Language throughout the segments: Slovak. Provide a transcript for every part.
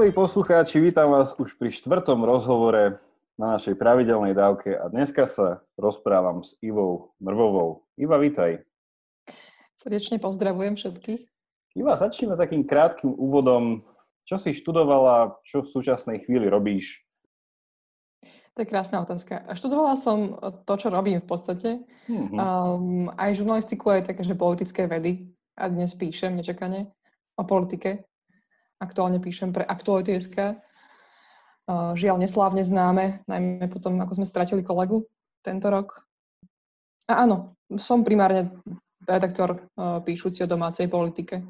Milí poslucháči, vítam vás už pri štvrtom rozhovore na našej pravidelnej dávke a dneska sa rozprávam s Ivou Mrvovou. Iva, vítaj. Srdečne pozdravujem všetkých. Iva, začneme takým krátkým úvodom. Čo si študovala, čo v súčasnej chvíli robíš? To je krásna otázka. Študovala som to, čo robím v podstate. Mm-hmm. Um, aj žurnalistiku, aj také, že politické vedy. A dnes píšem nečakane o politike. Aktuálne píšem pre Aktuality.sk. Uh, žiaľ, neslávne známe, najmä potom, ako sme stratili kolegu tento rok. A áno, som primárne redaktor uh, píšuci o domácej politike.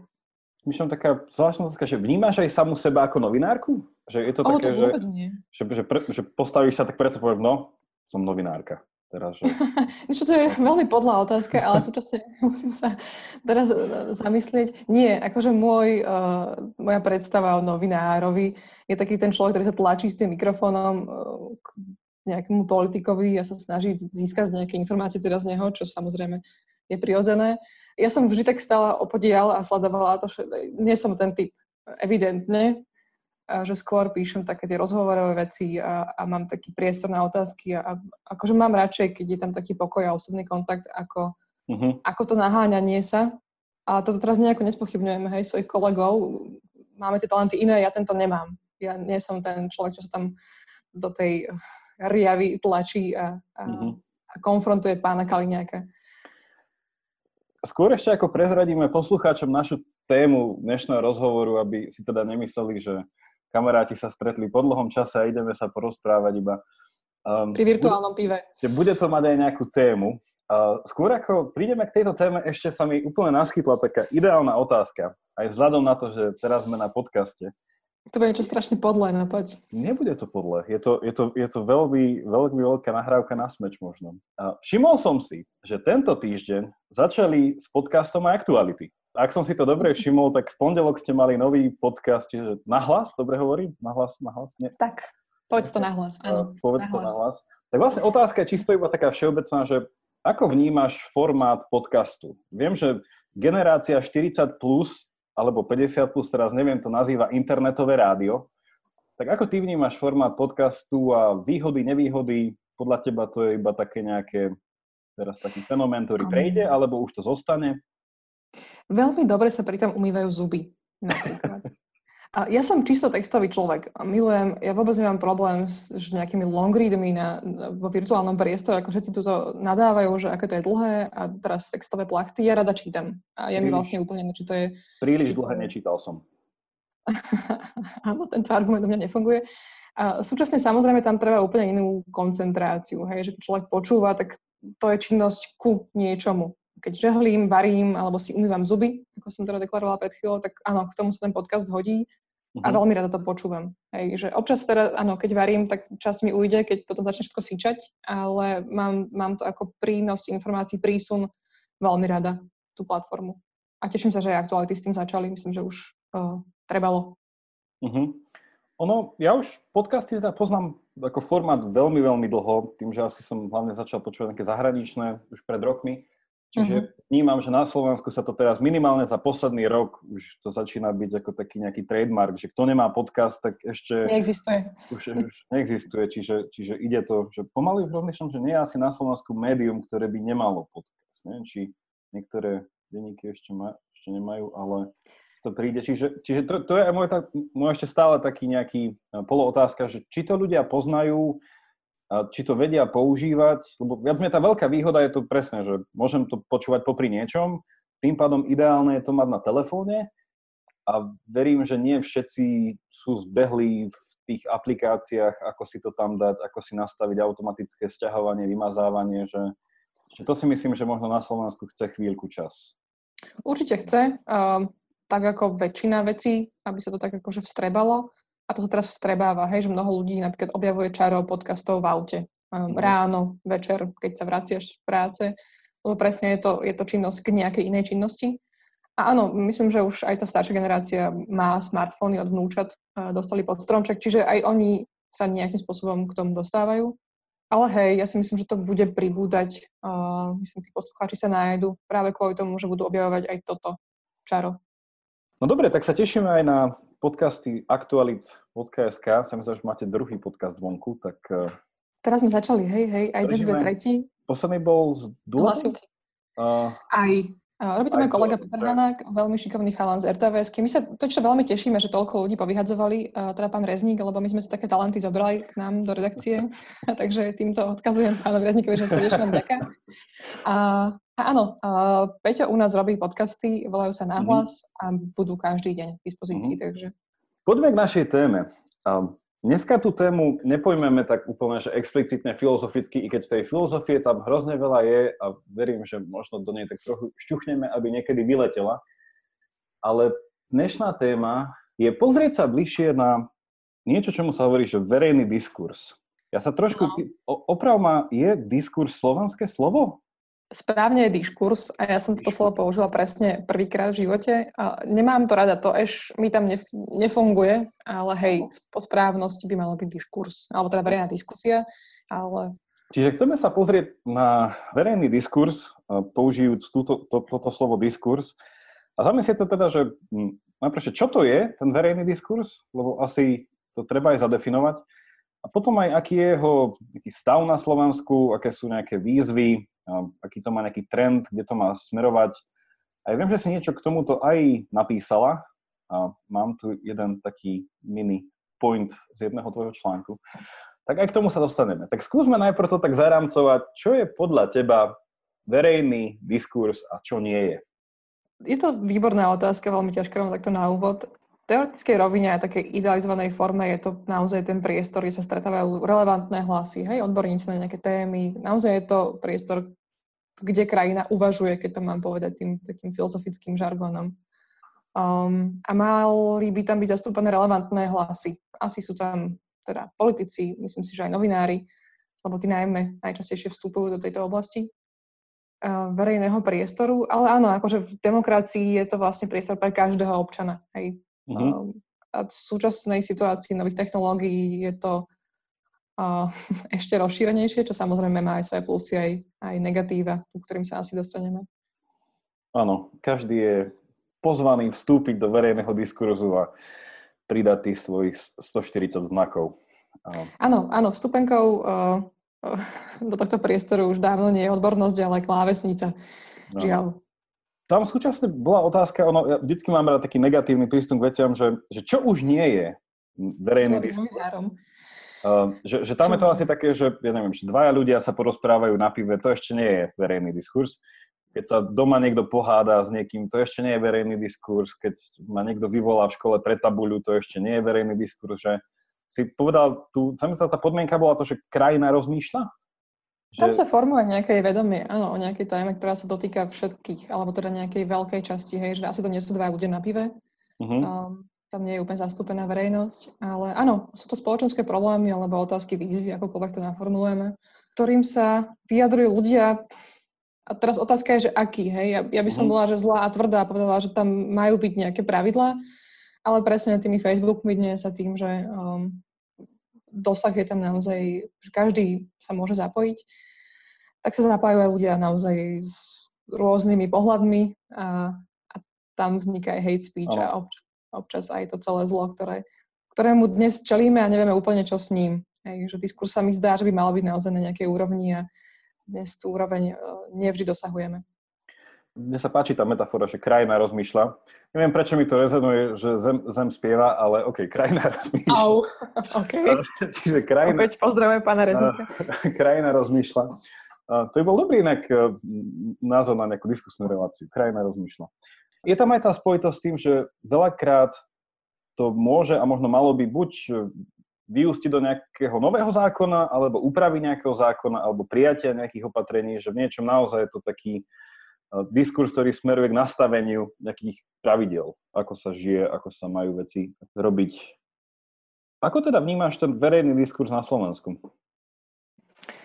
Myšlám taká zvláštna otázka, že vnímaš aj samú seba ako novinárku? Že je to o, také, to že, nie. Že, že, pre, že postavíš sa tak pred sebou, no, som novinárka. Teraz, že... Čo to je veľmi podľa otázka, ale súčasne musím sa teraz e, zamyslieť. Nie, akože môj, uh, moja predstava o novinárovi je taký ten človek, ktorý sa tlačí s tým mikrofónom uh, k nejakému politikovi a sa snaží získať nejaké informácie teraz z neho, čo samozrejme je prirodzené. Ja som vždy tak stála opodial a sledovala to, že nie som ten typ, evidentne, že skôr píšem také tie rozhovorové veci a, a mám taký priestor na otázky a, a akože mám radšej, keď je tam taký pokoj a osobný kontakt, ako, uh-huh. ako to naháňanie sa. A toto teraz nejako nespochybňujeme, hej, svojich kolegov. Máme tie talenty iné, ja tento nemám. Ja nie som ten človek, čo sa tam do tej riavy tlačí a, a, uh-huh. a konfrontuje pána Kaliňáka. Skôr ešte ako prezradíme poslucháčom našu tému dnešného rozhovoru, aby si teda nemysleli, že kamaráti sa stretli po dlhom čase a ideme sa porozprávať iba. Um, Pri virtuálnom pive. Bude to mať aj nejakú tému. Uh, skôr ako prídeme k tejto téme, ešte sa mi úplne naskytla taká ideálna otázka. Aj vzhľadom na to, že teraz sme na podcaste. To bude niečo strašne podlé, napoď. Nebude to podlé. Je to, je to, je to veľmi, veľmi veľká nahrávka na smeč možno. Uh, všimol som si, že tento týždeň začali s podcastom aktuality. Ak som si to dobre všimol, tak v pondelok ste mali nový podcast, čiže nahlas, dobre hovorím? Nahlas, nahlas? Nie? Tak, povedz to nahlas, áno. Povedz nahlas. to nahlas. Tak vlastne otázka je čisto iba taká všeobecná, že ako vnímaš formát podcastu? Viem, že generácia 40 plus alebo 50 plus, teraz neviem, to nazýva internetové rádio. Tak ako ty vnímaš formát podcastu a výhody, nevýhody? Podľa teba to je iba také nejaké, teraz taký fenomén, ktorý prejde, alebo už to zostane? Veľmi dobre sa pritom umývajú zuby, napríklad. A ja som čisto textový človek milujem, ja vôbec nemám problém s nejakými long readmi na, vo virtuálnom priestore, ako všetci tuto nadávajú, že ako to je dlhé a teraz textové plachty, ja rada čítam. A je mi vlastne úplne či to je... Príliš dlhé nečítal som. Áno, tento argument u mňa nefunguje. A súčasne samozrejme tam treba úplne inú koncentráciu, hej, že keď človek počúva, tak to je činnosť ku niečomu keď žehlím, varím alebo si umývam zuby, ako som teda deklarovala pred chvíľou, tak áno, k tomu sa ten podcast hodí a uh-huh. veľmi rada to počúvam. Hej, že občas teda, áno, keď varím, tak čas mi ujde, keď potom začne všetko síčať, ale mám, mám to ako prínos informácií, prísun veľmi rada, tú platformu. A teším sa, že aj aktuality s tým začali. Myslím, že už uh, trebalo. Uh-huh. Ono, ja už podcasty teda poznám ako formát veľmi, veľmi dlho, tým, že asi som hlavne začal počúvať nejaké zahraničné už pred rokmi. Čiže uh-huh. vnímam, že na Slovensku sa to teraz minimálne za posledný rok už to začína byť ako taký nejaký trademark, že kto nemá podcast, tak ešte... Neexistuje. Už, už neexistuje, čiže, čiže ide to, že pomaly rozmýšľam, že nie je asi na Slovensku médium, ktoré by nemalo podcast. Neviem, či niektoré denníky ešte, ma, ešte nemajú, ale to príde. Čiže, čiže to, to je môj, môj ešte stále taký nejaký polootázka, že či to ľudia poznajú, a či to vedia používať, lebo viac mňa tá veľká výhoda je to presne, že môžem to počúvať popri niečom, tým pádom ideálne je to mať na telefóne a verím, že nie všetci sú zbehlí v tých aplikáciách, ako si to tam dať, ako si nastaviť automatické sťahovanie, vymazávanie, že, že to si myslím, že možno na Slovensku chce chvíľku čas. Určite chce, uh, tak ako väčšina vecí, aby sa to tak akože vstrebalo a to sa teraz vstrebáva, hej, že mnoho ľudí napríklad objavuje čaro podcastov v aute. Um, ráno, večer, keď sa vraciaš z práce, lebo presne je to, je to činnosť k nejakej inej činnosti. A áno, myslím, že už aj tá staršia generácia má smartfóny od vnúčat, dostali pod stromček, čiže aj oni sa nejakým spôsobom k tomu dostávajú. Ale hej, ja si myslím, že to bude pribúdať. Uh, myslím, tí poslucháči sa nájdu práve kvôli tomu, že budú objavovať aj toto čaro. No dobre, tak sa tešíme aj na podcasty aktualit.sk, sa myslím, že máte druhý podcast vonku, tak... Uh, Teraz sme začali, hej, hej, aj dnes bude tretí. Posledný bol z Dula? Uh, aj, Robí to môj kolega Peter Hanák, veľmi šikovný chalan z RTVS. My sa totiž veľmi tešíme, že toľko ľudí povyhadzovali, teda pán Rezník, lebo my sme si také talenty zobrali k nám do redakcie, takže týmto odkazujem pánovi Rezníkovi, že srdečná vďaka. A, a áno, a Peťo u nás robí podcasty, volajú sa Náhlas mm-hmm. a budú každý deň k dispozícii, mm-hmm. takže... Poďme k našej téme. Dneska tú tému nepojmeme tak úplne, že explicitne filozoficky, i keď z tej filozofie tam hrozne veľa je a verím, že možno do nej tak trochu šťuchneme, aby niekedy vyletela. Ale dnešná téma je pozrieť sa bližšie na niečo, čomu sa hovorí, že verejný diskurs. Ja sa trošku... No. Oprav ma, je diskurs slovanské slovo? Správne je diskurs a ja som toto slovo použila presne prvýkrát v živote. A nemám to rada, to eš mi tam nef- nefunguje, ale hej, po správnosti by malo byť diskurs, alebo teda verejná diskusia, ale... Čiže chceme sa pozrieť na verejný diskurs, použijúc túto, to, toto slovo diskurs a zamyslieť sa teda, že najprv, čo to je ten verejný diskurs, lebo asi to treba aj zadefinovať. A potom aj, aký je jeho stav na Slovensku, aké sú nejaké výzvy, aký to má nejaký trend, kde to má smerovať. A ja viem, že si niečo k tomuto aj napísala a mám tu jeden taký mini point z jedného tvojho článku. Tak aj k tomu sa dostaneme. Tak skúsme najprv to tak zarámcovať, čo je podľa teba verejný diskurs a čo nie je. Je to výborná otázka, veľmi ťažká takto na úvod. Teoretickej rovine a takej idealizovanej forme je to naozaj ten priestor, kde sa stretávajú relevantné hlasy, hej, odborníci na nejaké témy. Naozaj je to priestor, kde krajina uvažuje, keď to mám povedať tým takým filozofickým žargonom. Um, a mali by tam byť zastúpené relevantné hlasy. Asi sú tam teda politici, myslím si, že aj novinári, lebo tí najmä najčastejšie vstupujú do tejto oblasti uh, verejného priestoru. Ale áno, akože v demokracii je to vlastne priestor pre každého občana. Hej. Um, a v súčasnej situácii nových technológií je to ešte rozšírenejšie, čo samozrejme má aj svoje plusy, aj, aj negatíva, ku ktorým sa asi dostaneme. Áno, každý je pozvaný vstúpiť do verejného diskurzu a pridať tých svojich 140 znakov. Áno, áno, vstupenkou uh, do tohto priestoru už dávno nie je odbornosť, ale klávesnica. No. Žiaľ. Tam súčasne bola otázka, ono, ja vždycky mám rád taký negatívny prístup k veciam, že, že čo už nie je verejný diskurs. Uh, že, že tam je to asi také, že ja neviem, že dvaja ľudia sa porozprávajú na pive, to ešte nie je verejný diskurs. Keď sa doma niekto poháda s niekým, to ešte nie je verejný diskurs. Keď ma niekto vyvolá v škole pre tabuľu, to ešte nie je verejný diskurs. Že si povedal, tu, sa tá podmienka bola to, že krajina rozmýšľa? Že... Tam sa formuje nejaké vedomie, áno, o nejakej téme, ktorá sa dotýka všetkých, alebo teda nejakej veľkej časti, hej, že asi to nie sú dva ľudia na pive. Uh-huh. Um, tam nie je úplne zastúpená verejnosť, ale áno, sú to spoločenské problémy alebo otázky výzvy, akokoľvek to naformulujeme, ktorým sa vyjadrujú ľudia. A teraz otázka je, že aký, hej? Ja, ja by som mhm. bola, že zlá a tvrdá a povedala, že tam majú byť nejaké pravidlá, ale presne tými Facebookmi dnes sa tým, že um, dosah je tam naozaj, že každý sa môže zapojiť, tak sa zapájajú aj ľudia naozaj s rôznymi pohľadmi a, a tam vzniká aj hate speech oh. a občas občas aj to celé zlo, ktoré, ktorému dnes čelíme a nevieme úplne, čo s ním. Hej, že diskurs sa mi zdá, že by malo byť naozaj na nejakej úrovni a dnes tú úroveň uh, nevždy dosahujeme. Mne sa páči tá metafora, že krajina rozmýšľa. Neviem, prečo mi to rezonuje, že zem, zem spieva, ale OK, krajina rozmýšľa. Au, OK. Čiže krajina... Opäť pozdravujem pána Reznika. krajina rozmýšľa. to by bol dobrý inak e, názor na nejakú diskusnú reláciu. Krajina rozmýšľa. Je tam aj tá spojitosť s tým, že veľakrát to môže a možno malo by buď vyústiť do nejakého nového zákona, alebo úpravy nejakého zákona, alebo prijatia nejakých opatrení, že v niečom naozaj je to taký e, diskurs, ktorý smeruje k nastaveniu nejakých pravidel, ako sa žije, ako sa majú veci robiť. Ako teda vnímaš ten verejný diskurs na Slovensku?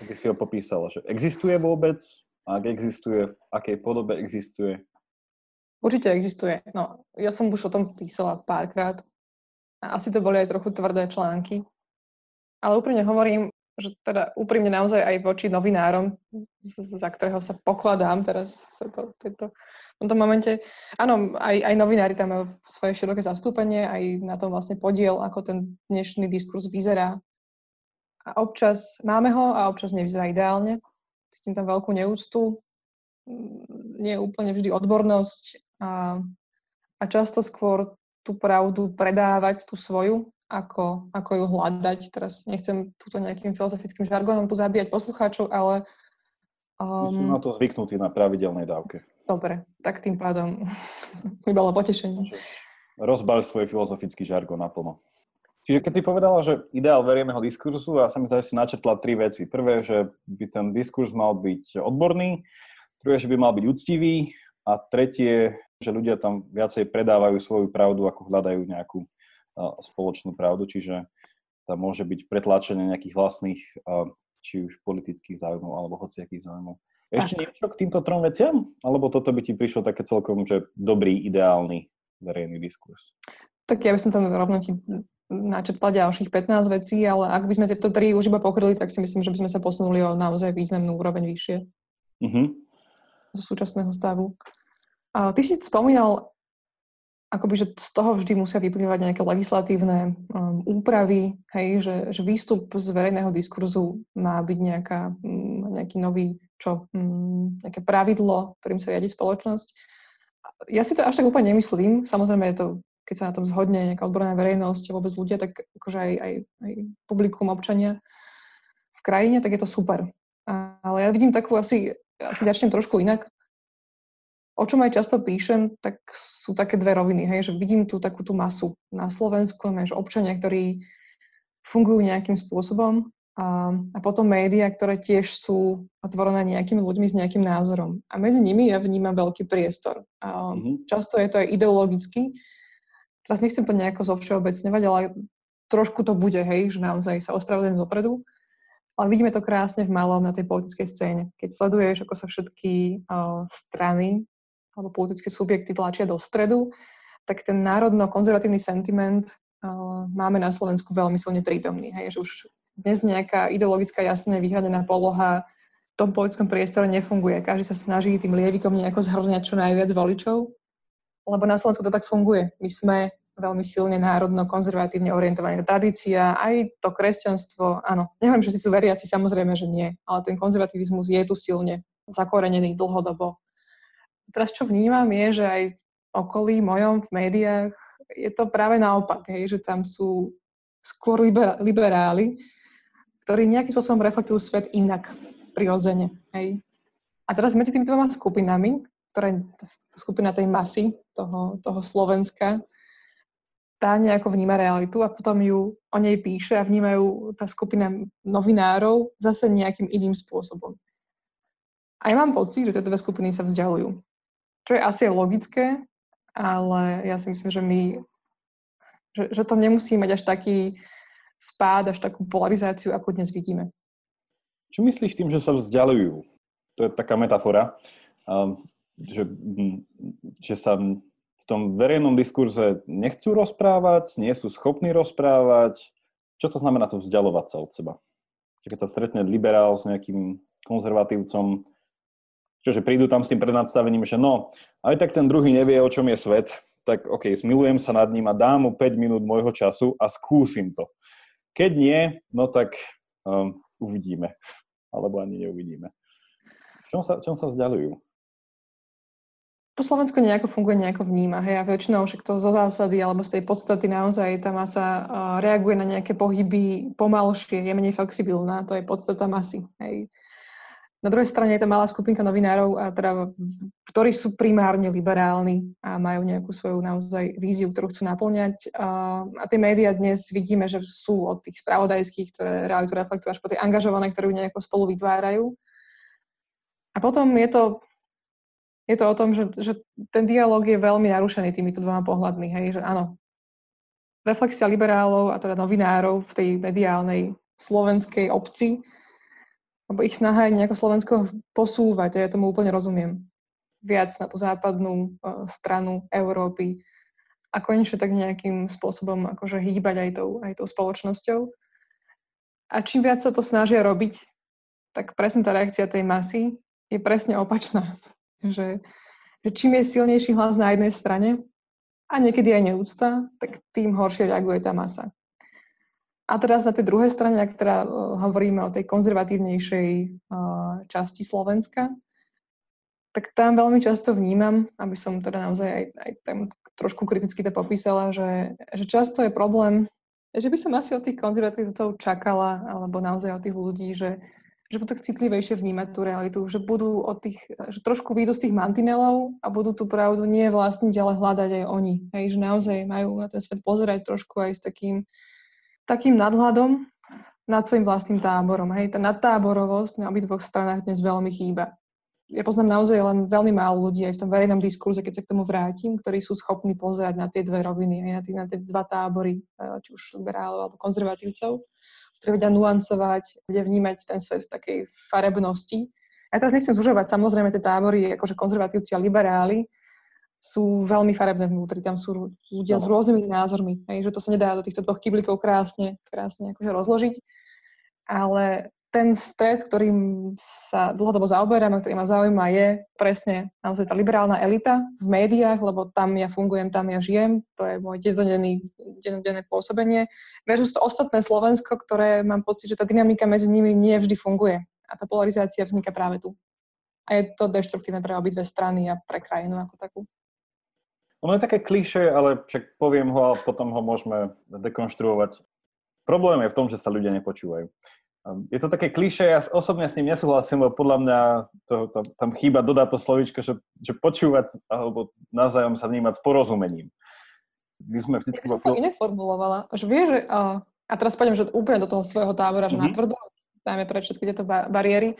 By si ho popísala, že existuje vôbec? Ak existuje, v akej podobe existuje? Určite existuje. No, ja som už o tom písala párkrát. A asi to boli aj trochu tvrdé články. Ale úprimne hovorím, že teda úprimne naozaj aj voči novinárom, za ktorého sa pokladám teraz v tejto, tejto v tomto momente. Áno, aj, aj novinári tam majú svoje široké zastúpenie, aj na tom vlastne podiel, ako ten dnešný diskurs vyzerá. A občas máme ho a občas nevyzerá ideálne. Cítim tam veľkú neúctu, mm, nie úplne vždy odbornosť a, a často skôr tú pravdu predávať, tú svoju, ako, ako ju hľadať. Teraz nechcem túto nejakým filozofickým žargonom tu zabíjať poslucháčov, ale... Um, sú na to zvyknutí na pravidelnej dávke. Dobre, tak tým pádom mi bolo potešenie. Rozbal svoj filozofický žargon naplno. Čiže keď si povedala, že ideál verejného diskurzu, a sa mi zase načrtla tri veci. Prvé, že by ten diskurs mal byť odborný, druhé, že by mal byť úctivý a tretie, že ľudia tam viacej predávajú svoju pravdu, ako hľadajú nejakú spoločnú pravdu, čiže tam môže byť pretláčanie nejakých vlastných, či už politických záujmov alebo hociakých záujmov. Ešte niečo k týmto trom veciam? Alebo toto by ti prišlo také celkom, že dobrý, ideálny verejný diskurs? Tak ja by som tam rovno ti načrtla ďalších 15 vecí, ale ak by sme tieto tri už iba pokryli, tak si myslím, že by sme sa posunuli o naozaj významnú úroveň vyššie uh-huh. zo súčasného stavu. A ty si spomínal, akoby, že z toho vždy musia vyplývať nejaké legislatívne um, úpravy, hej, že, že výstup z verejného diskurzu má byť nejaká, um, nejaký nový čo, mm, nejaké pravidlo, ktorým sa riadi spoločnosť. Ja si to až tak úplne nemyslím. Samozrejme je to, keď sa na tom zhodne nejaká odborná verejnosť vôbec ľudia, tak akože aj, aj, aj publikum, občania v krajine, tak je to super. Ale ja vidím takú asi, asi začnem trošku inak. O čom aj často píšem, tak sú také dve roviny, hej, že vidím tu takú tú masu na Slovensku, že občania, ktorí fungujú nejakým spôsobom a, a potom médiá, ktoré tiež sú otvorené nejakými ľuďmi s nejakým názorom. A medzi nimi ja vnímam veľký priestor. A mm-hmm. Často je to aj ideologický. Teraz nechcem to nejako zovšeobecňovať, ale trošku to bude, hej, že naozaj sa ospravedlňujem dopredu. Ale vidíme to krásne v malom na tej politickej scéne. Keď sleduješ, ako sa všetky uh, strany alebo politické subjekty tlačia do stredu, tak ten národno-konzervatívny sentiment uh, máme na Slovensku veľmi silne prítomný. Hej, že už dnes nejaká ideologická jasne vyhradená poloha v tom politickom priestore nefunguje. Každý sa snaží tým lievikom nejako zhrňať čo najviac voličov, lebo na Slovensku to tak funguje. My sme veľmi silne národno-konzervatívne orientovaná tradícia, aj to kresťanstvo, áno, nehovorím, že si sú veriaci, samozrejme, že nie, ale ten konzervativizmus je tu silne zakorenený dlhodobo. Teraz čo vnímam je, že aj okolí mojom v médiách je to práve naopak, hej, že tam sú skôr liberáli, ktorí nejakým spôsobom reflektujú svet inak, prirodzene. Hej. A teraz medzi tými dvoma skupinami, ktoré skupina tej masy, toho, toho Slovenska, tá nejako vníma realitu a potom ju o nej píše a vnímajú tá skupina novinárov zase nejakým iným spôsobom. A ja mám pocit, že tieto dve skupiny sa vzdialujú. Čo je asi logické, ale ja si myslím, že my že, že to nemusí mať až taký spád, až takú polarizáciu, ako dnes vidíme. Čo myslíš tým, že sa vzdialujú? To je taká metafora, um, že, že sa v tom verejnom diskurze nechcú rozprávať, nie sú schopní rozprávať. Čo to znamená to vzdialovať sa od seba? Keď sa stretne liberál s nejakým konzervatívcom, čože prídu tam s tým prednadstavením, že no, aj tak ten druhý nevie, o čom je svet, tak OK, smilujem sa nad ním a dám mu 5 minút môjho času a skúsim to. Keď nie, no tak um, uvidíme. Alebo ani neuvidíme. V čom sa, čom sa vzdialujú? To Slovensko nejako funguje, nejako vníma. Hej, a väčšinou však to zo zásady alebo z tej podstaty naozaj tá masa uh, reaguje na nejaké pohyby pomalšie, je menej flexibilná. To je podstata masy. Hej. Na druhej strane je to malá skupinka novinárov, a teda, ktorí sú primárne liberálni a majú nejakú svoju naozaj víziu, ktorú chcú naplňať. A, a tie médiá dnes vidíme, že sú od tých spravodajských, ktoré realitu reflektujú, až po tie angažované, ktoré ju nejako spolu vytvárajú. A potom je to, je to o tom, že, že ten dialog je veľmi narušený týmito dvoma pohľadmi. Hej? Že áno, reflexia liberálov a teda novinárov v tej mediálnej slovenskej obci lebo ich snaha je nejako Slovensko posúvať a ja tomu úplne rozumiem. Viac na tú západnú uh, stranu Európy a konečne tak nejakým spôsobom akože hýbať aj tou, aj tou spoločnosťou. A čím viac sa to snažia robiť, tak presne tá reakcia tej masy je presne opačná. Že, že čím je silnejší hlas na jednej strane a niekedy aj neúcta, tak tým horšie reaguje tá masa. A teraz na tej druhej strane, ak teda uh, hovoríme o tej konzervatívnejšej uh, časti Slovenska, tak tam veľmi často vnímam, aby som teda naozaj aj, aj tam trošku kriticky to popísala, že, že často je problém, že by som asi od tých konzervatívcov čakala, alebo naozaj od tých ľudí, že, že budú citlivejšie vnímať tú realitu, že budú od tých, že trošku výjdu z tých mantinelov a budú tú pravdu nie vlastniť, ale hľadať aj oni. Hej, že naozaj majú na ten svet pozerať trošku aj s takým, takým nadhľadom nad svojim vlastným táborom. Hej, tá nadtáborovosť na obidvoch stranách dnes veľmi chýba. Ja poznám naozaj len veľmi málo ľudí aj v tom verejnom diskurze, keď sa k tomu vrátim, ktorí sú schopní pozerať na tie dve roviny, aj na, tie, na tie dva tábory, eh, či už liberálov alebo konzervatívcov ktoré vedia nuancovať, vedia vnímať ten svet v takej farebnosti. Ja teraz nechcem zužovať, samozrejme tie tábory, akože konzervatívci a liberáli, sú veľmi farebné vnútri, tam sú ľudia s rôznymi názormi, hej, že to sa nedá do týchto dvoch kyblikov krásne, krásne akože rozložiť, ale ten stred, ktorým sa dlhodobo zaoberám a ktorý ma zaujíma, je presne naozaj tá liberálna elita v médiách, lebo tam ja fungujem, tam ja žijem, to je môj dennodenné pôsobenie, versus to ostatné Slovensko, ktoré mám pocit, že tá dynamika medzi nimi nie vždy funguje. A tá polarizácia vzniká práve tu. A je to deštruktívne pre obidve strany a pre krajinu ako takú. Ono je také kliše, ale však poviem ho a potom ho môžeme dekonštruovať. Problém je v tom, že sa ľudia nepočúvajú. Je to také klišé, ja osobne s ním nesúhlasím, lebo podľa mňa to, to, tam chýba dodať to slovičko, že, že počúvať alebo navzájom sa vnímať s porozumením. My sme vždy... Ja som to inak formulovala, že vie, že, a, teraz pôjdem že úplne do toho svojho tábora, že mm-hmm. natvrdo, dajme pre všetky tieto ba- bariéry,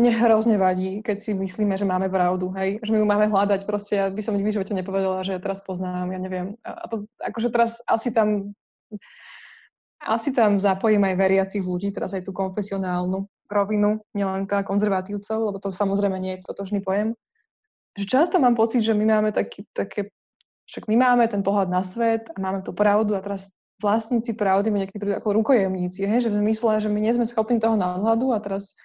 mne hrozne vadí, keď si myslíme, že máme pravdu, hej, že my ju máme hľadať, proste ja by som nikdy v živote nepovedala, že ja teraz poznám, ja neviem, a to, akože teraz asi tam asi tam zapojím aj veriacich ľudí, teraz aj tú konfesionálnu rovinu, nielen teda konzervatívcov, lebo to samozrejme nie je totožný pojem. Že často mám pocit, že my máme taký, také, však my máme ten pohľad na svet a máme tú pravdu a teraz vlastníci pravdy mi niekedy prídu ako rukojemníci, hej? že v zmysle, že my nie sme schopní toho nadhľadu a teraz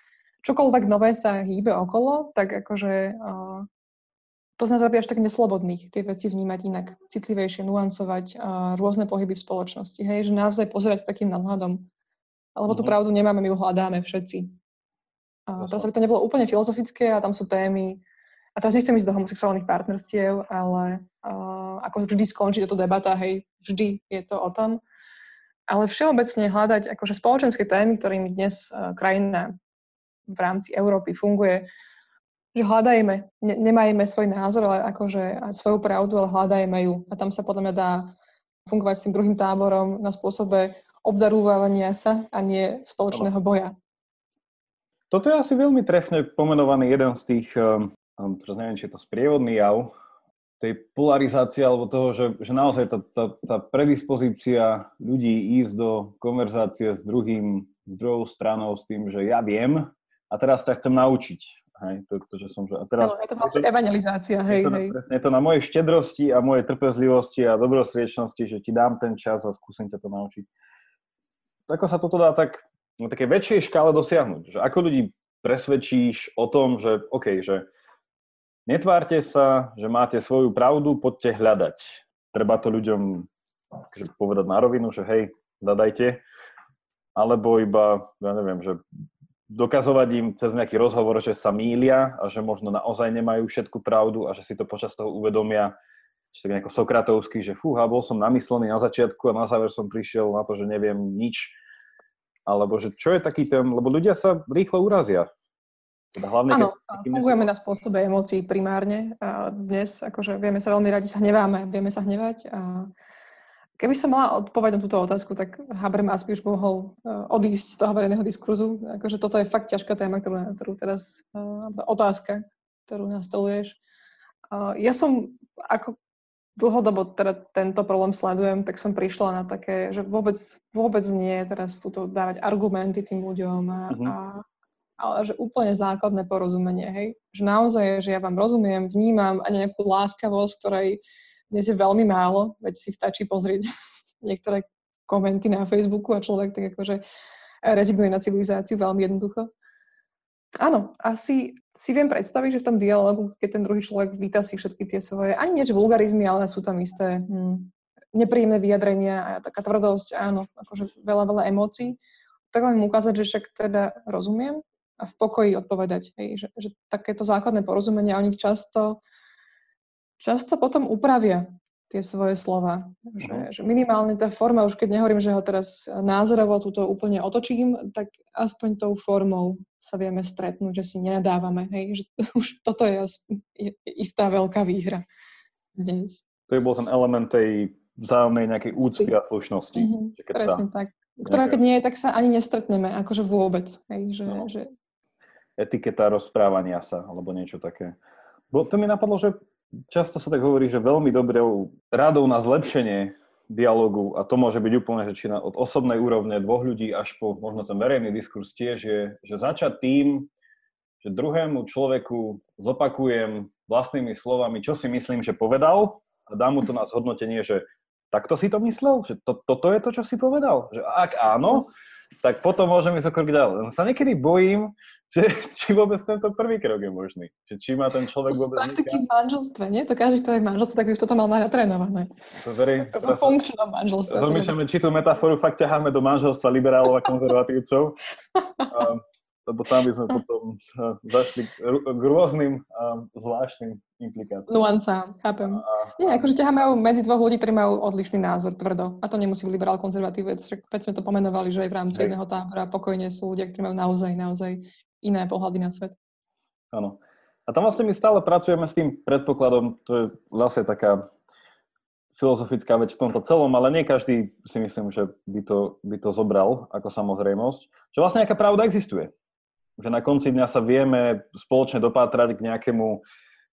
čokoľvek nové sa hýbe okolo, tak akože uh, to z nás robí až tak neslobodných, tie veci vnímať inak, citlivejšie, nuancovať uh, rôzne pohyby v spoločnosti, hej, že naozaj pozerať s takým nadhľadom. Lebo tú mhm. pravdu nemáme, my ju hľadáme všetci. Uh, teraz by to nebolo úplne filozofické a tam sú témy, a teraz nechcem ísť do homosexuálnych partnerstiev, ale uh, ako vždy skončí táto debata, hej, vždy je to o tom. Ale všeobecne hľadať akože spoločenské témy, ktorými dnes uh, krajina v rámci Európy funguje, že hľadajme, ne, nemajme svoj názor, ale akože svoju pravdu, ale hľadajme ju. A tam sa podľa mňa dá fungovať s tým druhým táborom na spôsobe obdarúvania sa a nie spoločného boja. Toto je asi veľmi trefne pomenovaný jeden z tých, um, teraz neviem, či je to sprievodný jav, tej polarizácie alebo toho, že, že naozaj tá, tá, tá predispozícia ľudí ísť do konverzácie s druhým, s druhou stranou s tým, že ja viem a teraz ťa chcem naučiť Hej, to, to, že som, že a teraz, no, je to vlastne evangelizácia, hej, je to, hej. Presne, je to na mojej štedrosti a mojej trpezlivosti a dobrosviečnosti, že ti dám ten čas a skúsim ťa to naučiť. Ako sa toto dá tak na také väčšej škále dosiahnuť? Že ako ľudí presvedčíš o tom, že OK, že netvárte sa, že máte svoju pravdu, poďte hľadať. Treba to ľuďom že povedať na rovinu, že hej, hľadajte. Alebo iba, ja neviem, že dokazovať im cez nejaký rozhovor, že sa mília a že možno naozaj nemajú všetku pravdu a že si to počas toho uvedomia, že tak nejako sokratovský, že fúha, bol som namyslený na začiatku a na záver som prišiel na to, že neviem nič. Alebo že čo je taký ten, lebo ľudia sa rýchlo urazia. Teda hlavne, Áno, fungujeme na spôsobe emócií primárne a dnes akože vieme sa veľmi radi sa hneváme, vieme sa hnevať a Keby som mala odpovedať na túto otázku, tak Habermas by už mohol uh, odísť z toho verejného diskurzu. Akože toto je fakt ťažká téma, ktorú, ktorú teraz, uh, otázka, ktorú nastoluješ. Uh, ja som, ako dlhodobo teda tento problém sledujem, tak som prišla na také, že vôbec, vôbec nie teraz túto dávať argumenty tým ľuďom a, mm-hmm. a ale že úplne základné porozumenie, hej. Že naozaj, že ja vám rozumiem, vnímam a nejakú láskavosť, ktorej dnes je veľmi málo, veď si stačí pozrieť niektoré komenty na Facebooku a človek tak akože rezignuje na civilizáciu veľmi jednoducho. Áno, asi si viem predstaviť, že v tom dialogu, keď ten druhý človek víta všetky tie svoje, ani niečo vulgarizmy, ale sú tam isté hm, nepríjemné vyjadrenia a taká tvrdosť, áno, akože veľa, veľa emócií, tak len mu ukázať, že však teda rozumiem a v pokoji odpovedať, hej, že, že takéto základné porozumenia oni často, často potom upravia tie svoje slova. Že, že minimálne tá forma, už keď nehovorím, že ho teraz názorovo túto úplne otočím, tak aspoň tou formou sa vieme stretnúť, že si nenadávame. Hej? Že už toto je, je istá veľká výhra dnes. To je bol ten element tej vzájomnej nejakej úcty a slušnosti. Mm-hmm, že keď presne sa tak. Ktorá keď nie je, tak sa ani nestretneme, akože vôbec. Hej, že, no. že... Etiketa rozprávania sa, alebo niečo také. Bo to mi napadlo, že často sa tak hovorí, že veľmi dobrou radou na zlepšenie dialogu, a to môže byť úplne, že či na, od osobnej úrovne dvoch ľudí až po možno ten verejný diskurs tiež je, že začať tým, že druhému človeku zopakujem vlastnými slovami, čo si myslím, že povedal a dám mu to na zhodnotenie, že takto si to myslel? Že to, toto je to, čo si povedal? Že ak áno, tak potom môžeme ísť krok ďalej. Len sa niekedy bojím, že či vôbec tento prvý krok je možný. Že či má ten človek to vôbec... praktiky v manželstve, nie? To každý, je v manželstve, tak by toto mal natrénované. To verí, v funkčnom manželstve. Rozmýšľame, či tú metaforu fakt ťaháme do manželstva liberálov a konzervatívcov. a, lebo tam by sme potom uh, zašli k rôznym uh, zvláštnym implikáciám. Nuancám, chápem. A, Nie, akože ťaháme medzi dvoch ľudí, ktorí majú odlišný názor, tvrdo. A to nemusí byť liberál konzervatívec. Veď sme to pomenovali, že aj v rámci Hej. jedného tábora pokojne sú ľudia, ktorí majú naozaj, naozaj iné pohľady na svet. Áno. A tam vlastne my stále pracujeme s tým predpokladom, to je zase taká filozofická vec v tomto celom, ale nie každý si myslím, že by to, by to zobral ako samozrejmosť, že vlastne nejaká pravda existuje že na konci dňa sa vieme spoločne dopátrať k nejakému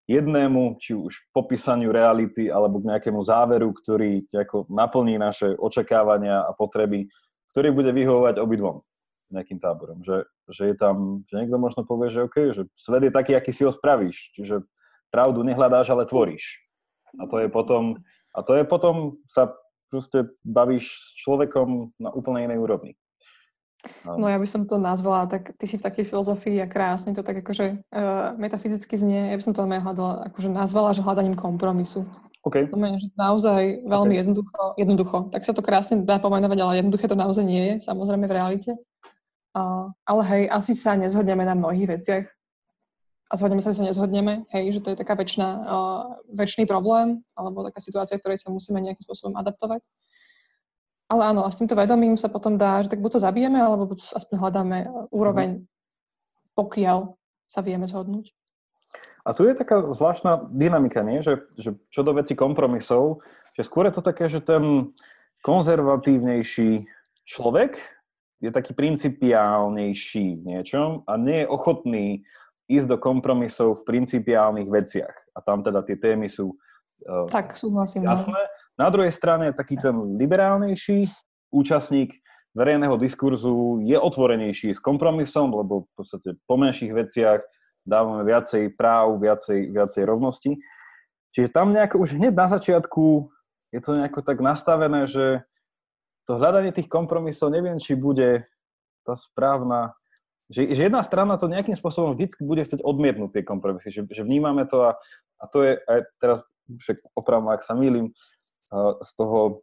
jednému, či už popísaniu reality, alebo k nejakému záveru, ktorý ako naplní naše očakávania a potreby, ktorý bude vyhovovať obidvom nejakým táborom. Že, že je tam, že niekto možno povie, že OK, že svet je taký, aký si ho spravíš. Čiže pravdu nehľadáš, ale tvoríš. A to je potom, a to je potom sa proste bavíš s človekom na úplne inej úrovni. No ja by som to nazvala, tak ty si v takej filozofii a krásne to tak akože uh, metafyzicky znie, ja by som to hľadala, akože nazvala, že hľadaním kompromisu. Okay. To menej, že naozaj veľmi okay. jednoducho, jednoducho. Tak sa to krásne dá pomenovať, ale jednoduché to naozaj nie je, samozrejme v realite. Uh, ale hej, asi sa nezhodneme na mnohých veciach. A zhodneme sa, že sa nezhodneme, hej, že to je taká väčšina, uh, väčší problém, alebo taká situácia, v ktorej sa musíme nejakým spôsobom adaptovať. Ale áno, a s týmto vedomím sa potom dá, že tak buď sa zabijeme, alebo aspoň hľadáme e, úroveň, mhm. pokiaľ sa vieme zhodnúť. A tu je taká zvláštna dynamika, nie? Že, že čo do veci kompromisov, že skôr je to také, že ten konzervatívnejší človek je taký principiálnejší v niečom a nie je ochotný ísť do kompromisov v principiálnych veciach. A tam teda tie témy sú uh, tak, súhlasím, jasné. Na druhej strane taký ten liberálnejší účastník verejného diskurzu je otvorenejší s kompromisom, lebo v podstate po menších veciach dávame viacej práv, viacej, viacej rovnosti. Čiže tam nejako už hneď na začiatku je to nejako tak nastavené, že to hľadanie tých kompromisov neviem, či bude tá správna, že, že jedna strana to nejakým spôsobom vždy bude chcieť odmietnúť tie kompromisy, že, že vnímame to a, a to je aj teraz, však opravdu, ak sa mýlim, z toho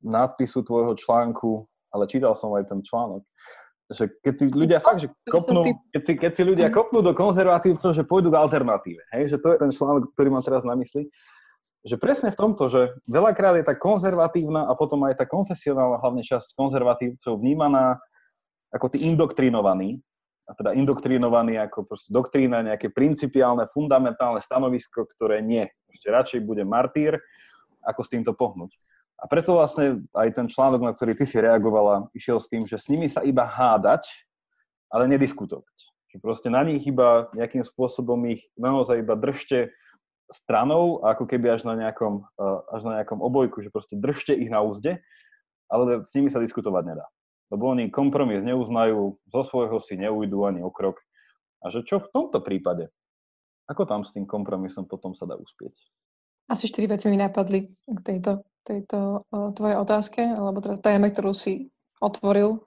nadpisu tvojho článku, ale čítal som aj ten článok, že keď si ľudia fakt, že kopnú, keď si, keď si ľudia kopnú do konzervatívcov, že pôjdu k alternatíve, hej, že to je ten článok, ktorý mám teraz na mysli, že presne v tomto, že veľakrát je tá konzervatívna a potom aj tá konfesionálna hlavne časť konzervatívcov vnímaná ako tí indoktrinovaní, a teda indoktrinovaní ako proste doktrína, nejaké principiálne, fundamentálne stanovisko, ktoré nie. Proste radšej bude martýr, ako s týmto pohnúť. A preto vlastne aj ten článok, na ktorý ty si reagovala, išiel s tým, že s nimi sa iba hádať, ale nediskutovať. Že proste na nich iba nejakým spôsobom ich naozaj iba držte stranou, ako keby až na nejakom, eh, až na nejakom obojku, že proste držte ich na úzde, ale s nimi sa diskutovať nedá. Lebo oni kompromis neuznajú, zo svojho si neujdu ani o krok. A že čo v tomto prípade? Ako tam s tým kompromisom potom sa dá uspieť? Asi štyri veci mi napadli k tejto, tejto uh, tvojej otázke, alebo teda téme, ktorú si otvoril.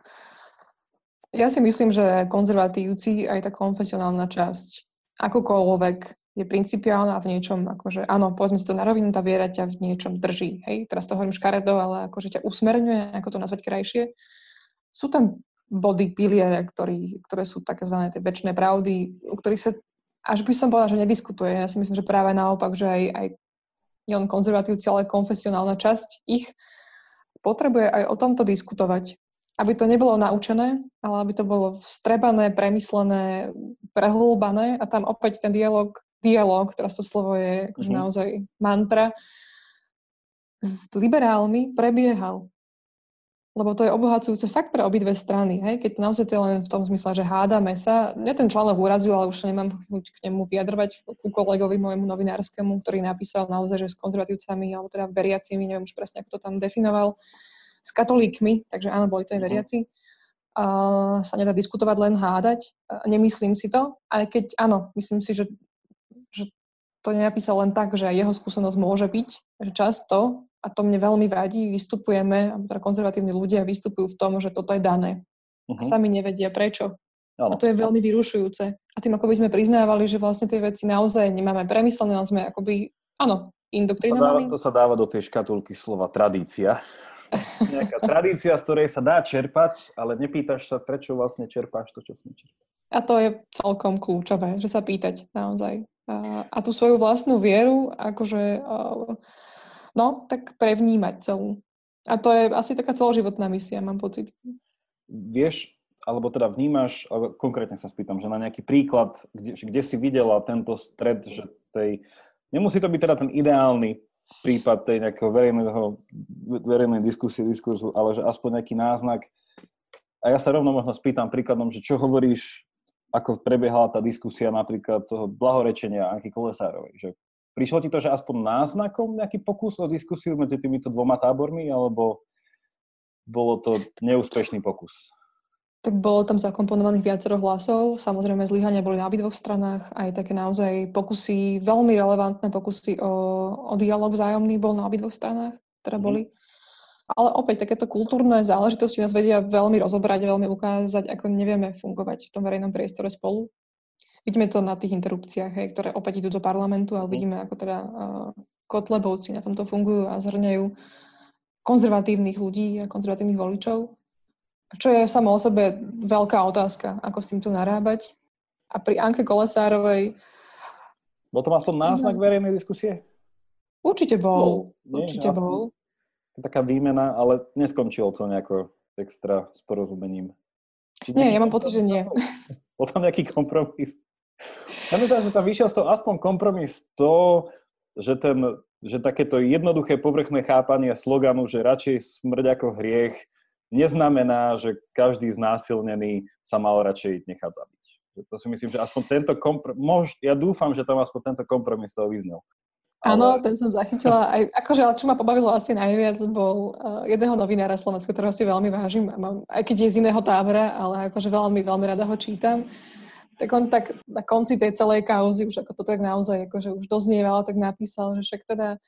Ja si myslím, že konzervatívci aj tá konfesionálna časť, akokoľvek je principiálna v niečom, akože áno, povedzme si to na rovinu, tá viera ťa v niečom drží, hej, teraz to hovorím škaredo, ale akože ťa usmerňuje, ako to nazvať krajšie. Sú tam body, piliere, ktorý, ktoré sú zvané tie väčšie pravdy, o ktorých sa až by som povedala, že nediskutuje. Ja si myslím, že práve naopak, že aj, aj nielen konzervatívci, ale konfesionálna časť ich potrebuje aj o tomto diskutovať. Aby to nebolo naučené, ale aby to bolo vstrebané, premyslené, prehlúbané a tam opäť ten dialog, dialog, teraz to slovo je akože mm-hmm. naozaj mantra, s liberálmi prebiehal lebo to je obohacujúce fakt pre obidve strany. Hej? Keď naozaj to je len v tom zmysle, že hádame sa, mňa ten článok urazil, ale už nemám chuť k nemu vyjadrovať ku kolegovi môjmu novinárskému, ktorý napísal naozaj, že s konzervatívcami, alebo teda veriacimi, neviem už presne, ako to tam definoval, s katolíkmi, takže áno, boli to aj mhm. veriaci, uh, sa nedá diskutovať, len hádať. Uh, nemyslím si to, aj keď áno, myslím si, že, že to nenapísal len tak, že jeho skúsenosť môže byť, že často a to mne veľmi vadí, vystupujeme, teda konzervatívni ľudia vystupujú v tom, že toto je dané. Uh-huh. A mhm. sami nevedia prečo. Ale. A to je veľmi vyrušujúce. A tým ako by sme priznávali, že vlastne tie veci naozaj nemáme premyslené, ale sme akoby, áno, indoktrinovaní. To to sa dáva do tej škatulky slova tradícia. Nejaká tradícia, z ktorej sa dá čerpať, ale nepýtaš sa, prečo vlastne čerpáš to, čo si čerpáš. A to je celkom kľúčové, že sa pýtať naozaj. A, a tú svoju vlastnú vieru, akože no, tak prevnímať celú. A to je asi taká celoživotná misia, mám pocit. Vieš, alebo teda vnímaš, alebo konkrétne sa spýtam, že na nejaký príklad, kde, kde si videla tento stred, že tej, nemusí to byť teda ten ideálny prípad tej nejakého verejného, verejnej diskusie, diskurzu, ale že aspoň nejaký náznak. A ja sa rovno možno spýtam príkladom, že čo hovoríš, ako prebiehala tá diskusia napríklad toho blahorečenia Anky Kolesárovej, že Prišlo ti to, že aspoň náznakom nejaký pokus o diskusiu medzi týmito dvoma tábormi, alebo bolo to neúspešný pokus? Tak bolo tam zakomponovaných viacero hlasov. Samozrejme, zlyhania boli na obidvoch stranách. Aj také naozaj pokusy, veľmi relevantné pokusy o, o dialog vzájomný bol na obidvoch stranách, ktoré mhm. boli. Mm. Ale opäť takéto kultúrne záležitosti nás vedia veľmi rozobrať, veľmi ukázať, ako nevieme fungovať v tom verejnom priestore spolu. Vidíme to na tých interrupciách, hej, ktoré opäť idú do parlamentu a mhm. uvidíme, ako teda uh, Kotlebovci na tomto fungujú a zhrňajú konzervatívnych ľudí a konzervatívnych voličov. Čo je samo o sebe veľká otázka, ako s týmto narábať. A pri Anke Kolesárovej... Bol to aspoň náznak verejnej diskusie? Určite bol. No, určite nie, bol. Taká výmena, ale neskončilo to nejako extra s porozumením. Či nie, ja mám pocit, že nie. Bol tam nejaký kompromis? Myslím, že tam vyšiel z toho aspoň kompromis to, že, ten, že takéto jednoduché povrchné chápanie sloganu, že radšej smrť ako hriech, neznamená, že každý znásilnený sa mal radšej nechať zabiť. To si myslím, že aspoň tento kompromis, ja dúfam, že tam aspoň tento kompromis toho vyznel. Áno, ale... ten som zachytila. Aj, akože, ale čo ma pobavilo asi najviac, bol uh, jedného novinára Slovenska, ktorého si veľmi vážim, mám, aj keď je z iného tábora, ale akože veľmi, veľmi rada ho čítam tak on tak na konci tej celej kauzy, už ako to tak naozaj akože už doznievalo, tak napísal, že však teda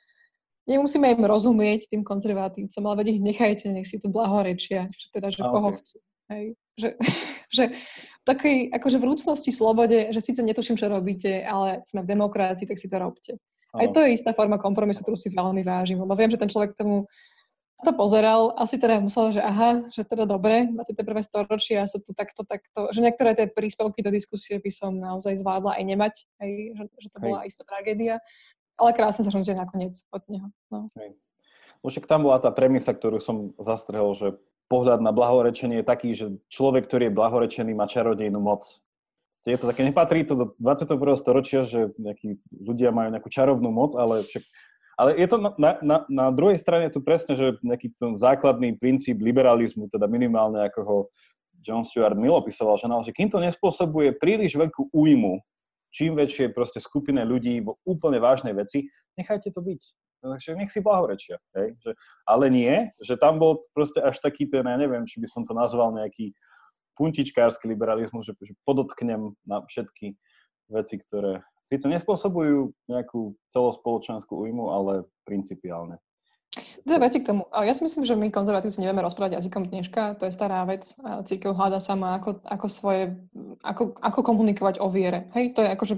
nemusíme im rozumieť tým konzervatívcom, ale veď ich nechajte, nech si tu blahorečia, že teda, že A, koho okay. chcú. Hej. Že, že takej akože vrúcnosti, slobode, že síce netuším, čo robíte, ale sme v demokrácii, tak si to robte. Aj to je istá forma kompromisu, ktorú si veľmi vážim, lebo viem, že ten človek tomu to pozeral, asi teda musel, že aha, že teda dobre, 21. storočie a sa tu takto, takto, že niektoré tie príspevky do diskusie by som naozaj zvládla aj nemať, aj, že, že to bola hej. istá tragédia, ale krásne zhrnutie nakoniec od neho. No. Hej. Však tam bola tá premisa, ktorú som zastrehol, že pohľad na blahorečenie je taký, že človek, ktorý je blahorečený, má čarodejnú moc. Je to také, nepatrí to do 21. storočia, že nejakí ľudia majú nejakú čarovnú moc, ale však ale je to na, na, na druhej strane tu presne, že nejaký ten základný princíp liberalizmu, teda minimálne ako ho John Stuart Mill opisoval, že, že kým to nespôsobuje príliš veľkú újmu, čím väčšie proste skupine ľudí vo úplne vážnej veci, nechajte to byť. Takže nech si blahorečia. Hej? Že, ale nie, že tam bol proste až taký ten, ja neviem, či by som to nazval nejaký puntičkársky liberalizmus, že, že podotknem na všetky veci, ktoré síce nespôsobujú nejakú celospoločenskú újmu, ale principiálne. Dve veci k tomu. Ja si myslím, že my konzervatívci nevieme rozprávať jazykom dneška, to je stará vec. Církev hľada sama, ako, ako, svoje, ako, ako komunikovať o viere. Hej, to je akože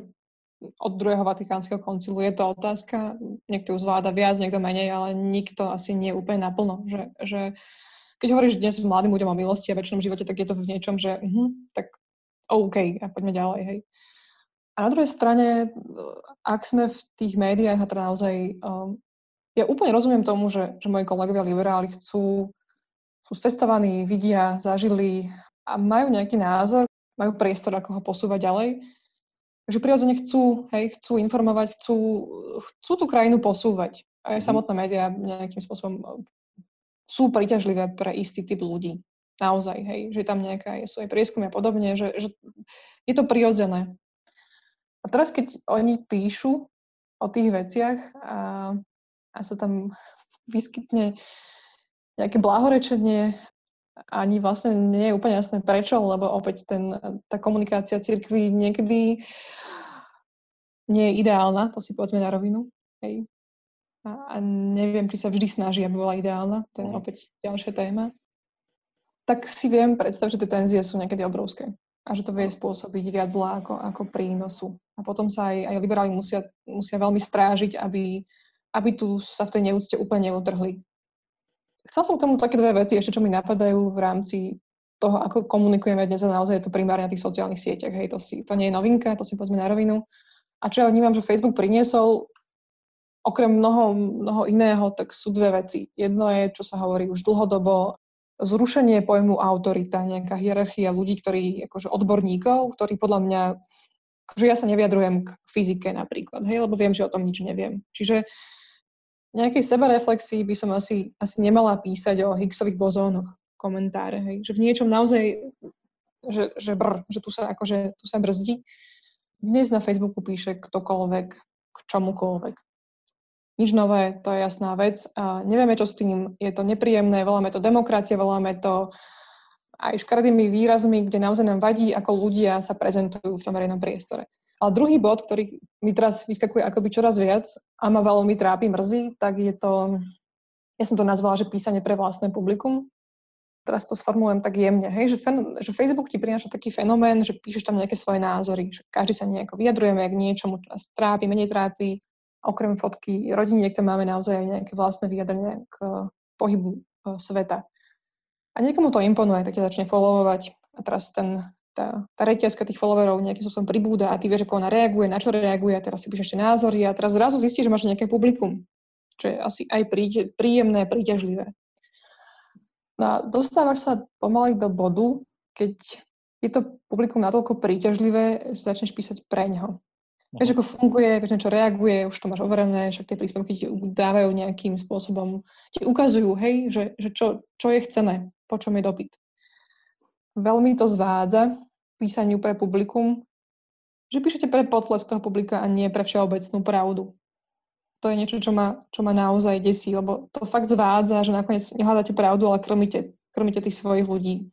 od druhého vatikánskeho koncilu je to otázka. Niekto zvláda viac, niekto menej, ale nikto asi nie je úplne naplno. Že, že keď hovoríš dnes mladým ľuďom o milosti a väčšinom živote, tak je to v niečom, že uh, tak OK, a poďme ďalej, hej. A na druhej strane, ak sme v tých médiách a teda naozaj um, ja úplne rozumiem tomu, že, že moji kolegovia liberáli chcú, sú cestovaní, vidia, zažili a majú nejaký názor, majú priestor, ako ho posúvať ďalej. Takže prirodzene chcú, hej, chcú informovať, chcú, chcú tú krajinu posúvať. Aj mm. samotné médiá nejakým spôsobom e, sú príťažlivé pre istý typ ľudí. Naozaj, hej, že tam nejaká, sú aj prieskumy a podobne, že, že je to prirodzené. A teraz, keď oni píšu o tých veciach a a sa tam vyskytne nejaké blahorečenie, ani vlastne nie je úplne jasné prečo, lebo opäť ten, tá komunikácia cirkvi niekedy nie je ideálna, to si povedzme na rovinu. Hej. A, a neviem, či sa vždy snaží, aby bola ideálna, to je mm. opäť ďalšia téma. Tak si viem predstaviť, že tie tenzie sú niekedy obrovské a že to vie spôsobiť viac zlá ako, ako prínosu. A potom sa aj, aj liberáli musia, musia veľmi strážiť, aby, aby tu sa v tej neúcte úplne neutrhli. Chcel som k tomu také dve veci ešte, čo mi napadajú v rámci toho, ako komunikujeme dnes a naozaj je to primárne na tých sociálnych sieťach. Hej, to, si, to nie je novinka, to si povedzme na rovinu. A čo ja vnímam, že Facebook priniesol, okrem mnoho, mnoho iného, tak sú dve veci. Jedno je, čo sa hovorí už dlhodobo, zrušenie pojmu autorita, nejaká hierarchia ľudí, ktorí, akože odborníkov, ktorí podľa mňa, akože ja sa neviadrujem k fyzike napríklad, hej, lebo viem, že o tom nič neviem. Čiže nejakej sebareflexii by som asi, asi nemala písať o Higgsových bozónoch komentáre, hej. Že v niečom naozaj, že, že brr, že tu sa akože, tu sa brzdí. Dnes na Facebooku píše ktokoľvek k čomukoľvek. Nič nové, to je jasná vec. A nevieme, čo s tým. Je to nepríjemné, voláme to demokracia, voláme to aj škaredými výrazmi, kde naozaj nám vadí, ako ľudia sa prezentujú v tom verejnom priestore. Ale druhý bod, ktorý mi teraz vyskakuje akoby čoraz viac a ma veľmi trápi, mrzí, tak je to, ja som to nazvala, že písanie pre vlastné publikum. Teraz to sformulujem tak jemne, hej, že, fen, že Facebook ti prináša taký fenomén, že píšeš tam nejaké svoje názory, že každý sa nejako vyjadrujeme k niečomu, čo nás trápi, menej trápi. Okrem fotky rodiniek tam máme naozaj aj nejaké vlastné vyjadrenia k pohybu e, sveta. A niekomu to imponuje, tak ťa začne followovať. A teraz ten tá, tá reťazka tých followerov nejakým spôsobom pribúda a ty vieš, ako ona reaguje, na čo reaguje a teraz si píšeš ešte názory a teraz zrazu zistíš, že máš nejaké publikum, čo je asi aj príjemné, príťažlivé. No a dostávaš sa pomaly do bodu, keď je to publikum natoľko príťažlivé, že začneš písať pre ňo. Vieš, ako funguje, vieš, čo reaguje, už to máš overené, však tie príspevky ti dávajú nejakým spôsobom, ti ukazujú, hej, že, že čo, čo je chcené, po čom je dopyt veľmi to zvádza písaniu pre publikum, že píšete pre potles toho publika a nie pre všeobecnú pravdu. To je niečo, čo ma, čo ma naozaj desí, lebo to fakt zvádza, že nakoniec nehľadáte pravdu, ale krmíte, krmíte tých svojich ľudí.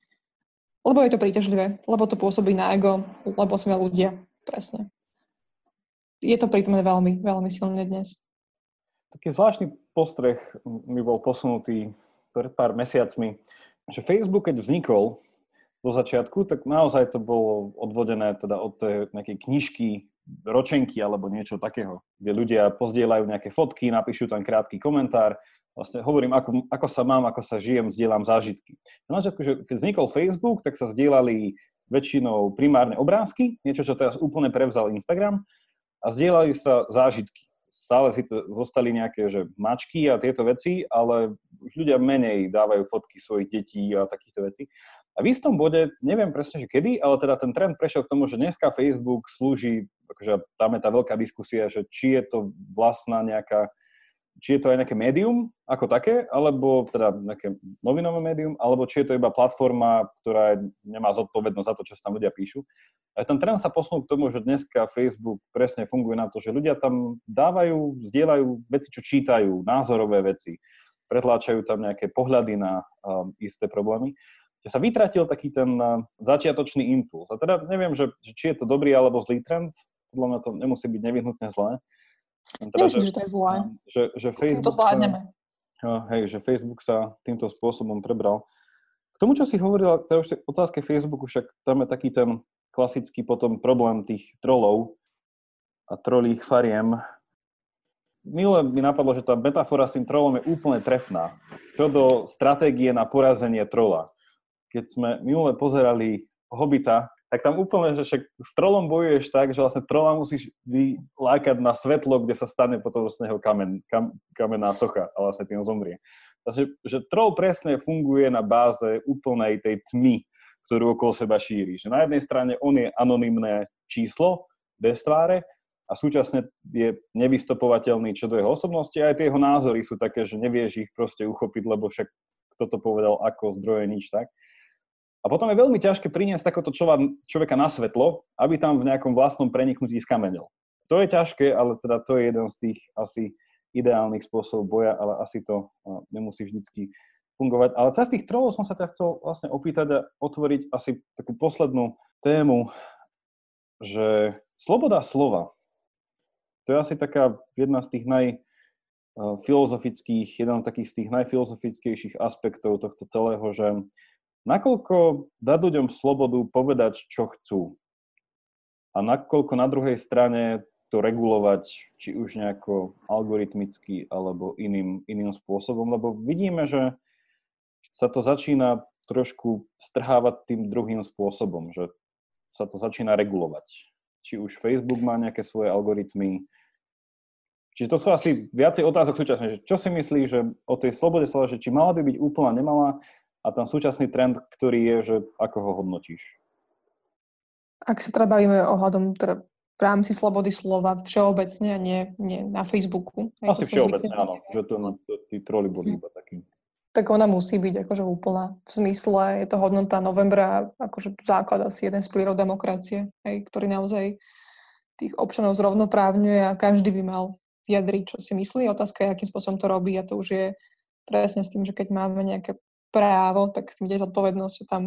Lebo je to príťažlivé, lebo to pôsobí na ego, lebo sme ľudia. Presne. Je to prítomné veľmi, veľmi silné dnes. Taký zvláštny postreh mi bol posunutý pred pár mesiacmi, že Facebook, keď vznikol, do začiatku, tak naozaj to bolo odvodené teda od tej nejakej knižky, ročenky alebo niečo takého, kde ľudia pozdieľajú nejaké fotky, napíšu tam krátky komentár, vlastne hovorím, ako, ako sa mám, ako sa žijem, zdieľam zážitky. Na začiatku, že keď vznikol Facebook, tak sa zdieľali väčšinou primárne obrázky, niečo, čo teraz úplne prevzal Instagram, a zdieľali sa zážitky. Stále síce zostali nejaké že mačky a tieto veci, ale už ľudia menej dávajú fotky svojich detí a takýchto vecí. A v istom bode, neviem presne, že kedy, ale teda ten trend prešiel k tomu, že dneska Facebook slúži, akože tam je tá veľká diskusia, že či je to vlastná nejaká, či je to aj nejaké médium ako také, alebo teda nejaké novinové médium, alebo či je to iba platforma, ktorá nemá zodpovednosť za to, čo tam ľudia píšu. A ten trend sa posunul k tomu, že dneska Facebook presne funguje na to, že ľudia tam dávajú, zdieľajú veci, čo čítajú, názorové veci, pretláčajú tam nejaké pohľady na um, isté problémy že sa vytratil taký ten eh, začiatočný impuls. A teda neviem, že, že či je to dobrý alebo zlý trend, podľa mňa to nemusí byť nevyhnutne zlé. Teda, Nemyslím, že, že to je zlé. Že, že Facebook, to zvládneme. hej, že Facebook sa týmto spôsobom prebral. K tomu, čo si hovorila, teda už otázke Facebooku, však tam je taký ten klasický potom problém tých trolov a trolých fariem. Milé mi napadlo, že tá metafora s tým trolom je úplne trefná. Čo do stratégie na porazenie trola. Keď sme minule pozerali Hobita, tak tam úplne, že však s trolom bojuješ tak, že vlastne trola musíš vylákať na svetlo, kde sa stane potom z neho kamen, kam, kamenná socha a vlastne tým zomrie. Takže že troll presne funguje na báze úplnej tej tmy, ktorú okolo seba šíri. Že na jednej strane on je anonymné číslo, bez tváre, a súčasne je nevystopovateľný čo do jeho osobnosti a aj tie jeho názory sú také, že nevieš ich proste uchopiť, lebo však kto to povedal ako zdroje, nič tak. A potom je veľmi ťažké priniesť takéto človeka na svetlo, aby tam v nejakom vlastnom preniknutí skamenil. To je ťažké, ale teda to je jeden z tých asi ideálnych spôsobov boja, ale asi to nemusí vždycky fungovať. Ale cez tých trolov som sa ťa chcel vlastne opýtať a otvoriť asi takú poslednú tému, že sloboda slova, to je asi taká jedna z tých najfilozofických, jeden z takých z tých najfilozofickejších aspektov tohto celého, že Nakoľko dať ľuďom slobodu povedať, čo chcú a nakoľko na druhej strane to regulovať, či už nejako algoritmicky alebo iným, iným spôsobom, lebo vidíme, že sa to začína trošku strhávať tým druhým spôsobom, že sa to začína regulovať. Či už Facebook má nejaké svoje algoritmy. Čiže to sú asi viacej otázok súčasne, že čo si myslíš, že o tej slobode slova, že či mala by byť úplná, nemala, a ten súčasný trend, ktorý je, že ako ho hodnotíš? Ak sa teda bavíme ohľadom teda v rámci slobody slova všeobecne a nie, nie na Facebooku. Asi všeobecne, áno, že to, to, tí troli boli iba takí. Tak ona musí byť akože úplná. V zmysle je to hodnota novembra, akože základ asi jeden z plírov demokracie, hej, ktorý naozaj tých občanov zrovnoprávňuje a každý by mal vyjadriť, čo si myslí. Otázka je, akým spôsobom to robí a to už je presne s tým, že keď máme nejaké právo, tak si ide zodpovednosť, že tam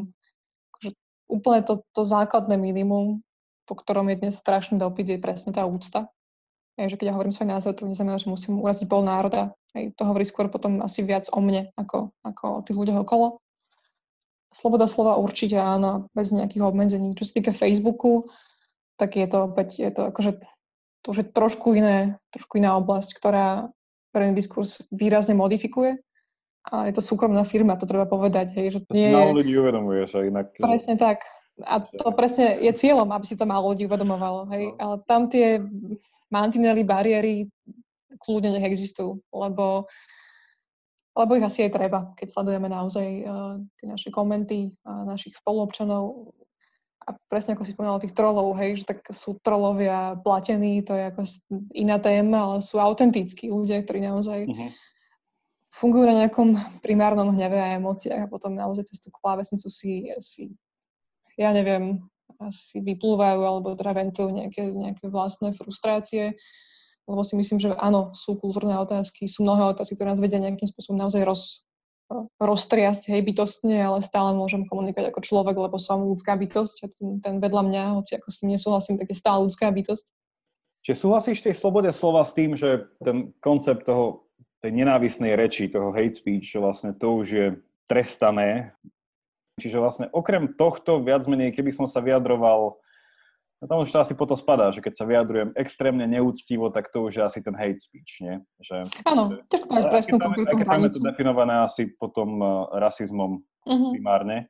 akože úplne to, to základné minimum, po ktorom je dnes strašný dopyt, je presne tá úcta. Hej, že keď ja hovorím svoj názor, to neznamená, že musím uraziť pol národa. Hej, to hovorí skôr potom asi viac o mne, ako, ako o tých ľuďoch okolo. Sloboda slova určite áno, bez nejakých obmedzení. Čo sa týka Facebooku, tak je to opäť, je to akože to už je trošku iné, trošku iná oblasť, ktorá verejný diskurs výrazne modifikuje a je to súkromná firma, to treba povedať. Hej, že to nie si málo ľudí uvedomuje sa inak. Presne tak. A to presne je cieľom, aby si to málo ľudí uvedomovalo. Hej. No. Ale tam tie mantinely, bariéry kľudne nech existujú, lebo, lebo ich asi aj treba, keď sledujeme naozaj uh, tie naše komenty uh, našich spoluobčanov. A presne ako si spomínala tých trolov, hej, že tak sú trolovia platení, to je ako iná téma, ale sú autentickí ľudia, ktorí naozaj uh-huh fungujú na nejakom primárnom hneve a emóciách a potom naozaj cez tú klávesnicu si, si ja neviem, asi vyplúvajú alebo teda nejaké, nejaké vlastné frustrácie, lebo si myslím, že áno, sú kultúrne otázky, sú mnohé otázky, ktoré nás vedia nejakým spôsobom naozaj roz, roztriasť hej, bytostne, ale stále môžem komunikovať ako človek, lebo som ľudská bytosť a ten, ten vedľa mňa, hoci ako s tým nesúhlasím, tak je stále ľudská bytosť. Čiže súhlasíš tej slobode slova s tým, že ten koncept toho tej nenávisnej reči, toho hate speech, že vlastne to už je trestané. Čiže vlastne okrem tohto, viac menej, keby som sa vyjadroval, no tam už to asi potom spadá, že keď sa vyjadrujem extrémne neúctivo, tak to už je asi ten hate speech, nie? Že, Áno, ťažko mať presnú konkrétnu hranicu. je to definované asi potom uh, rasizmom uh-huh. primárne.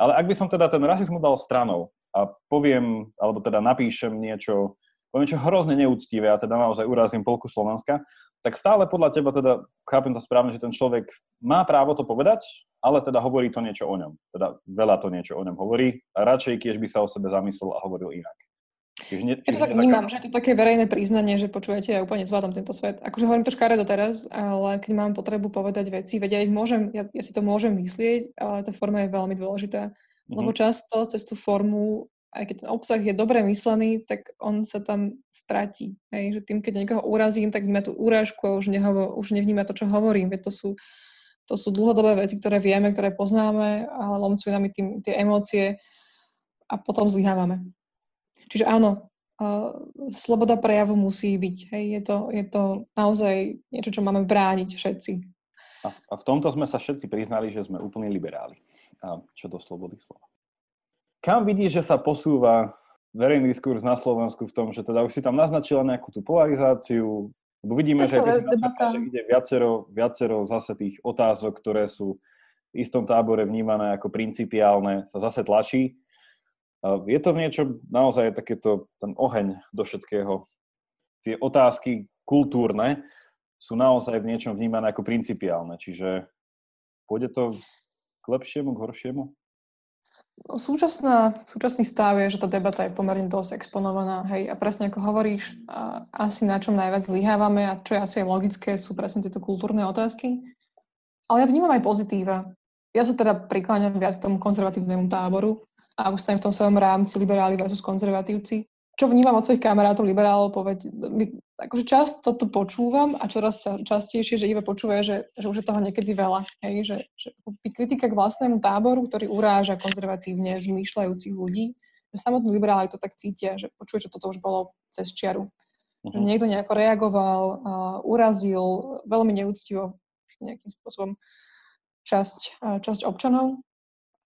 Ale ak by som teda ten rasizmus dal stranou a poviem, alebo teda napíšem niečo, poviem čo hrozne neúctivé a teda naozaj urazím polku Slovenska, tak stále podľa teba teda, chápem to správne, že ten človek má právo to povedať, ale teda hovorí to niečo o ňom. Teda veľa to niečo o ňom hovorí a radšej, keď by sa o sebe zamyslel a hovoril inak. Čiže ne, ja to tak vnímam, že je to také verejné priznanie, že počujete, ja úplne zvládam tento svet. Akože hovorím to škaredo teraz, ale keď mám potrebu povedať veci, vedia, ja ich môžem, ja, ja si to môžem myslieť, ale tá forma je veľmi dôležitá. Mm-hmm. Lebo často cez tú formu aj keď ten obsah je dobre myslený, tak on sa tam stratí. Hej? Že tým, keď niekoho urazím, tak vníma tú úražku a už, nehovo, už nevníma to, čo hovorím. Veď to sú, to sú dlhodobé veci, ktoré vieme, ktoré poznáme, ale lomcujú nami tým, tie emócie a potom zlyhávame. Čiže áno, uh, sloboda prejavu musí byť. Hej? Je, to, je to naozaj niečo, čo máme brániť všetci. A, v tomto sme sa všetci priznali, že sme úplní liberáli. Čo do slobody slova. Kam vidíš, že sa posúva verejný diskurs na Slovensku v tom, že teda už si tam naznačila nejakú tú polarizáciu, lebo vidíme, že, že ide viacero, viacero zase tých otázok, ktoré sú v istom tábore vnímané ako principiálne, sa zase tlačí. Je to v niečom naozaj takéto ten oheň do všetkého. Tie otázky kultúrne sú naozaj v niečom vnímané ako principiálne. Čiže pôjde to k lepšiemu, k horšiemu? No, súčasná, súčasný stav je, že tá debata je pomerne dosť exponovaná. Hej, a presne ako hovoríš, a asi na čom najviac zlyhávame a čo je asi logické, sú presne tieto kultúrne otázky. Ale ja vnímam aj pozitíva. Ja sa teda prikláňam viac tomu konzervatívnemu táboru a ustanem v tom svojom rámci liberáli versus konzervatívci čo vnímam od svojich kamarátov liberálov, povedť, akože často to počúvam a čoraz častejšie, že iba počúvajú, že, že už je toho niekedy veľa. Hej? Že, že kritika k vlastnému táboru, ktorý uráža konzervatívne zmýšľajúcich ľudí, že samotní liberáli to tak cítia, že počuje, že toto už bolo cez čiaru. Uh-huh. Že mhm. niekto nejako reagoval, uh, urazil veľmi neúctivo nejakým spôsobom časť, uh, časť občanov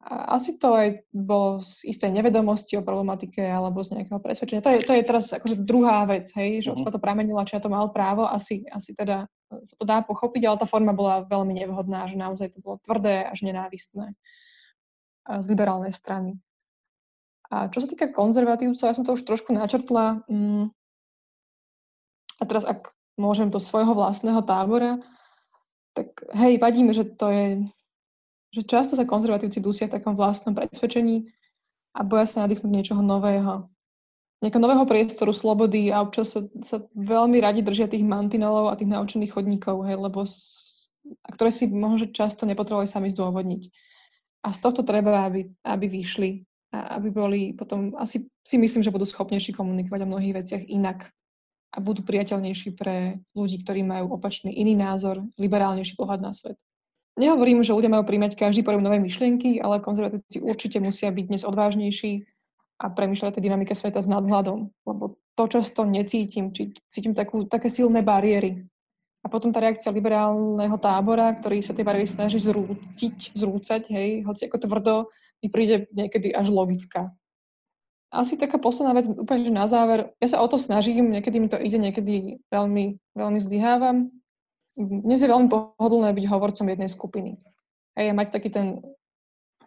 asi to aj bolo z istej nevedomosti o problematike alebo z nejakého presvedčenia. To je, to je teraz akože druhá vec, hej, že mm-hmm. to pramenilo, či na to mal právo, asi, asi teda sa to dá pochopiť, ale tá forma bola veľmi nevhodná, že naozaj to bolo tvrdé až nenávistné z liberálnej strany. A čo sa týka konzervatívcov, ja som to už trošku načrtla. Mm, a teraz, ak môžem do svojho vlastného tábora, tak hej, vadí mi, že to je že často sa konzervatívci dusia v takom vlastnom presvedčení a boja sa nadýchnuť niečoho nového. Nejakého nového priestoru, slobody a občas sa, sa veľmi radi držia tých mantinelov a tých naučených chodníkov, hej, lebo s, a ktoré si možno často nepotrebovali sami zdôvodniť. A z tohto treba, aby, aby vyšli a aby boli potom, asi si myslím, že budú schopnejší komunikovať o mnohých veciach inak a budú priateľnejší pre ľudí, ktorí majú opačný iný názor, liberálnejší pohľad na svet. Nehovorím, že ľudia majú príjmať každý pojem nové myšlienky, ale konzervatívci určite musia byť dnes odvážnejší a premýšľať o dynamike sveta s nadhľadom, lebo to často necítim, či cítim takú, také silné bariéry. A potom tá reakcia liberálneho tábora, ktorý sa tie bariéry snaží zrútiť, zrúcať, hej, hoci ako tvrdo, mi príde niekedy až logická. Asi taká posledná vec, úplne že na záver, ja sa o to snažím, niekedy mi to ide, niekedy veľmi, veľmi zlyhávam, dnes je veľmi pohodlné byť hovorcom jednej skupiny. Hej, mať taký ten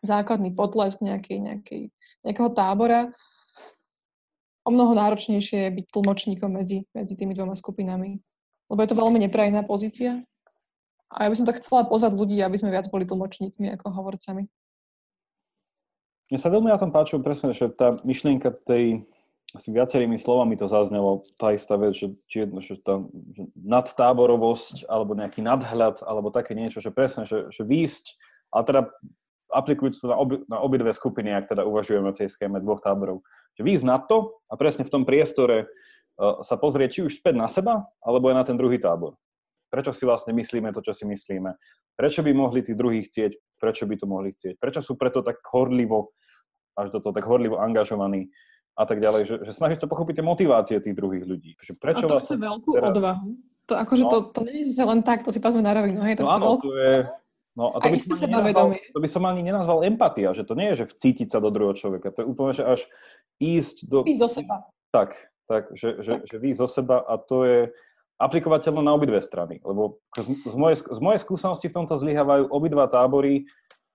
základný potlesk nejakej, nejakej, nejakého tábora. O mnoho náročnejšie je byť tlmočníkom medzi, medzi tými dvoma skupinami. Lebo je to veľmi neprajná pozícia. A ja by som tak chcela pozvať ľudí, aby sme viac boli tlmočníkmi ako hovorcami. Mne sa veľmi na tom páčilo presne, že tá myšlienka tej asi viacerými slovami to zaznelo, tá istá vec, že, či že tá že nadtáborovosť alebo nejaký nadhľad alebo také niečo, že presne, že, že výjsť, ale teda aplikujúc to na, obi, na obidve skupiny, ak teda uvažujeme v tej schéme dvoch táborov, že výjsť na to a presne v tom priestore uh, sa pozrieť či už späť na seba, alebo aj na ten druhý tábor. Prečo si vlastne myslíme to, čo si myslíme? Prečo by mohli tí druhí chcieť? Prečo by to mohli chcieť? Prečo sú preto tak horlivo, až do toho tak horlivo angažovaní? A tak ďalej, že, že snažiť sa pochopiť tie motivácie tých druhých ľudí. Že prečo a to vlastne chce veľkú teraz... odvahu. To akože no. to, to nie je len tak, to si pazme na rovinu. Hej, to no áno, veľkú... to je... No a to by, som ani nenazval, to by som ani nenazval empatia, že to nie je, že vcítiť sa do druhého človeka. To je úplne, že až ísť do... Ísť do seba. Tak, tak, že, že, tak. že výjsť zo seba a to je aplikovateľné na obidve strany. Lebo z, mojej, z mojej skúsenosti v tomto zlyhávajú obidva tábory.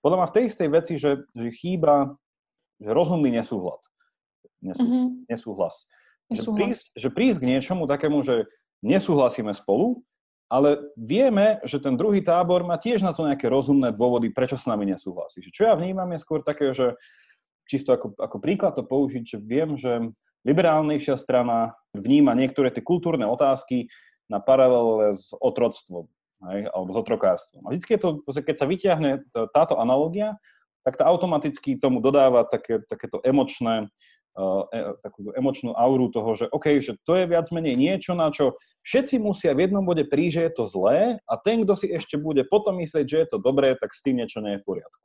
Podľa mňa v tej istej veci, že, že chýba že rozumný nesúhľad nesú, mm-hmm. nesúhlas. nesúhlas. Že, prísť, že prísť k niečomu takému, že nesúhlasíme spolu, ale vieme, že ten druhý tábor má tiež na to nejaké rozumné dôvody, prečo s nami nesúhlasí. Čo ja vnímam je skôr také, že čisto ako, ako príklad to použiť, že viem, že liberálnejšia strana vníma niektoré tie kultúrne otázky na paralele s otroctvom hej, alebo s otrokárstvom. A vždy, to, keď sa vyťahne táto analogia, tak to automaticky tomu dodáva také, takéto emočné takú emočnú auru toho, že OK, že to je viac menej niečo, na čo všetci musia v jednom bode prísť, že je to zlé a ten, kto si ešte bude potom myslieť, že je to dobré, tak s tým niečo nie je v poriadku.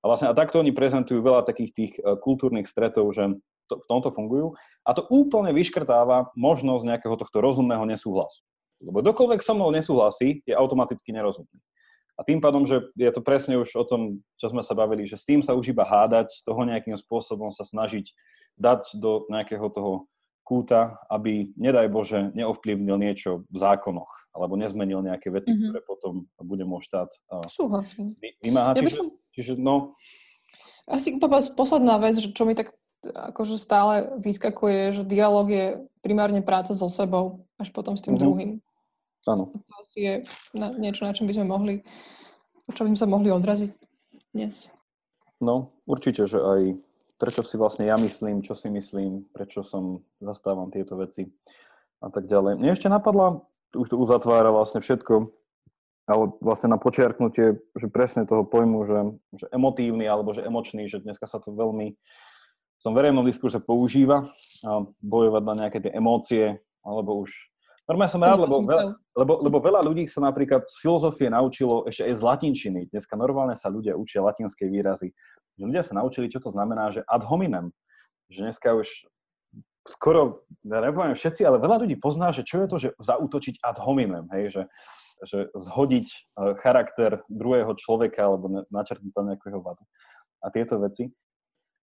A vlastne a takto oni prezentujú veľa takých tých e, kultúrnych stretov, že to, v tomto fungujú a to úplne vyškrtáva možnosť nejakého tohto rozumného nesúhlasu. Lebo dokoľvek so mnou nesúhlasí, je automaticky nerozumný. A tým pádom, že je to presne už o tom, čo sme sa bavili, že s tým sa už iba hádať, toho nejakým spôsobom sa snažiť dať do nejakého toho kúta, aby, nedaj Bože, neovplyvnil niečo v zákonoch, alebo nezmenil nejaké veci, mm-hmm. ktoré potom bude môj štát Súhlasím. vymáhať. Ja čiže, som... čiže, no... Asi posledná vec, čo mi tak akože stále vyskakuje, že dialog je primárne práca so sebou, až potom s tým mm-hmm. druhým. Áno. To asi je na, niečo, na čom by sme mohli, čo by sme sa mohli odraziť dnes. No, určite, že aj prečo si vlastne ja myslím, čo si myslím, prečo som zastávam tieto veci a tak ďalej. Mne ešte napadla, už to uzatvára vlastne všetko, ale vlastne na počiarknutie, že presne toho pojmu, že, že emotívny alebo že emočný, že dneska sa to veľmi v tom verejnom diskurse používa a bojovať na nejaké tie emócie alebo už Normálne som rád, lebo veľa, lebo, lebo veľa ľudí sa napríklad z filozofie naučilo ešte aj z latinčiny. Dneska normálne sa ľudia učia latinské výrazy. Ľudia sa naučili, čo to znamená, že ad hominem. Že dneska už skoro, ja nepoviem všetci, ale veľa ľudí pozná, že čo je to, že zautočiť ad hominem, hej, že, že zhodiť e, charakter druhého človeka alebo načrtnúť tam nejakú jeho vadu a tieto veci.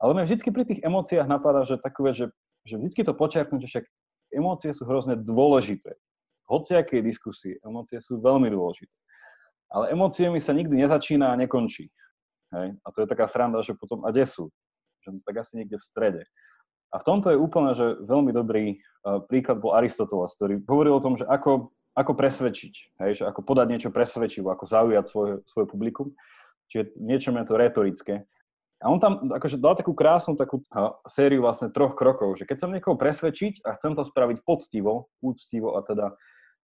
Ale mňa vždy pri tých emóciách napadá, že takové, že, že vždy to počiarknúť, že však emócie sú hrozne dôležité. Hociakej diskusie, emócie sú veľmi dôležité. Ale emóciami sa nikdy nezačína a nekončí. Hej? A to je taká sranda, že potom, a kde sú? Že tak asi niekde v strede. A v tomto je úplne, že veľmi dobrý uh, príklad bol Aristoteles, ktorý hovoril o tom, že ako, ako presvedčiť, hej? že ako podať niečo presvedčivo, ako zaujať svoje, svoje publikum. Čiže niečo je to retorické. A on tam akože dal takú krásnu takú sériu vlastne troch krokov, že keď chcem niekoho presvedčiť a chcem to spraviť poctivo, úctivo a teda,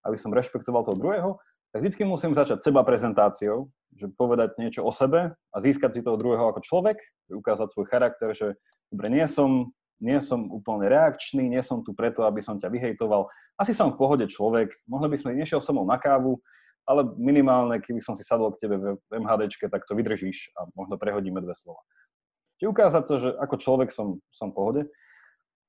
aby som rešpektoval toho druhého, tak vždy musím začať seba prezentáciou, že povedať niečo o sebe a získať si toho druhého ako človek, ukázať svoj charakter, že dobre, nie som, nie som úplne reakčný, nie som tu preto, aby som ťa vyhejtoval. Asi som v pohode človek, mohli by sme, nešiel som na kávu, ale minimálne, keby som si sadol k tebe v MHDčke, tak to vydržíš a možno prehodíme dve slova. Čiže ukázať sa, že ako človek som, som v pohode.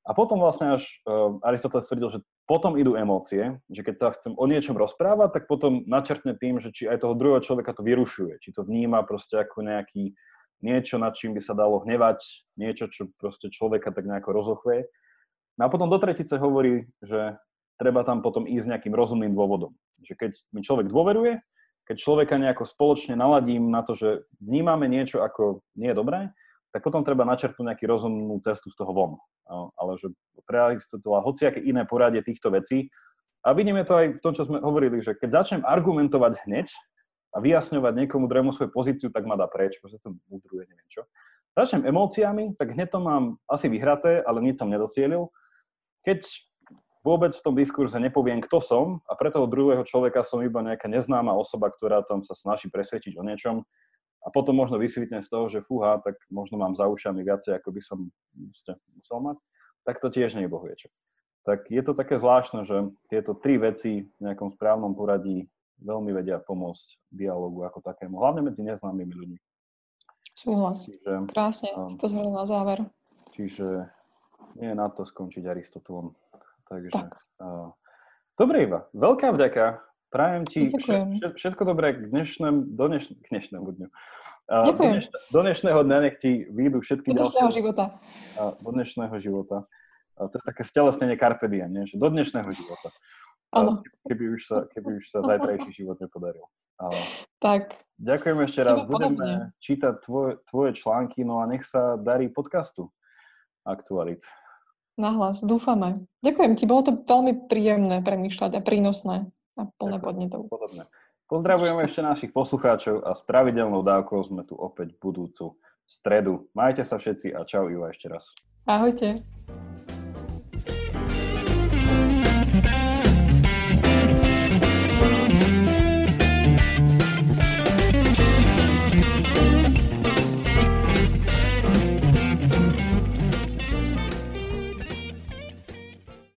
A potom vlastne až uh, Aristoteles tvrdil, že potom idú emócie, že keď sa chcem o niečom rozprávať, tak potom načrtne tým, že či aj toho druhého človeka to vyrušuje, či to vníma proste ako nejaký niečo, nad čím by sa dalo hnevať, niečo, čo proste človeka tak nejako rozochveje. No a potom do tretice hovorí, že treba tam potom ísť nejakým rozumným dôvodom. Že keď mi človek dôveruje, keď človeka nejako spoločne naladím na to, že vnímame niečo ako nie dobré, tak potom treba načrtnúť nejakú rozumnú cestu z toho von. Ale že pre Aristotela hociaké iné poradie týchto vecí, a vidíme to aj v tom, čo sme hovorili, že keď začnem argumentovať hneď a vyjasňovať niekomu druhému svoju pozíciu, tak ma dá preč, pretože to udruje, neviem čo. Začnem emóciami, tak hneď to mám asi vyhraté, ale nič som nedocielil. Keď vôbec v tom diskurze nepoviem, kto som a pre toho druhého človeka som iba nejaká neznáma osoba, ktorá tam sa snaží presvedčiť o niečom, a potom možno vysvitne z toho, že fúha, tak možno mám za ušami viacej, ako by som musel mať, tak to tiež nie je bohviečo. Tak je to také zvláštne, že tieto tri veci v nejakom správnom poradí veľmi vedia pomôcť dialogu ako takému, hlavne medzi neznámymi ľuďmi. Súhlas. Čiže, Krásne, um, to zhrnul na záver. Čiže nie je na to skončiť Aristotelom. Takže, tak. Uh, dobre Iva, veľká vďaka Prajem ti všetko, všetko dobré k dnešnému, do dneš, k dnešnému dňu. Uh, do, dneš, do dnešného dňa nech ti výjdu všetky do dnešného života. Uh, do dnešného života. Uh, to je také stelesnenie carpe diem, nie? Že do dnešného života. Uh, keby, už sa, keby už sa zajtrajší život nepodaril. Uh, tak. Ďakujem ešte raz. Budeme podobne. čítať tvoje, tvoje články, no a nech sa darí podcastu Aktualit. Nahlas, dúfame. Ďakujem ti, bolo to veľmi príjemné premýšľať a prínosné a plné podnetov. Podobne. Pozdravujeme ešte našich poslucháčov a s pravidelnou dávkou sme tu opäť budúcu stredu. Majte sa všetci a čau Iva ešte raz. Ahojte.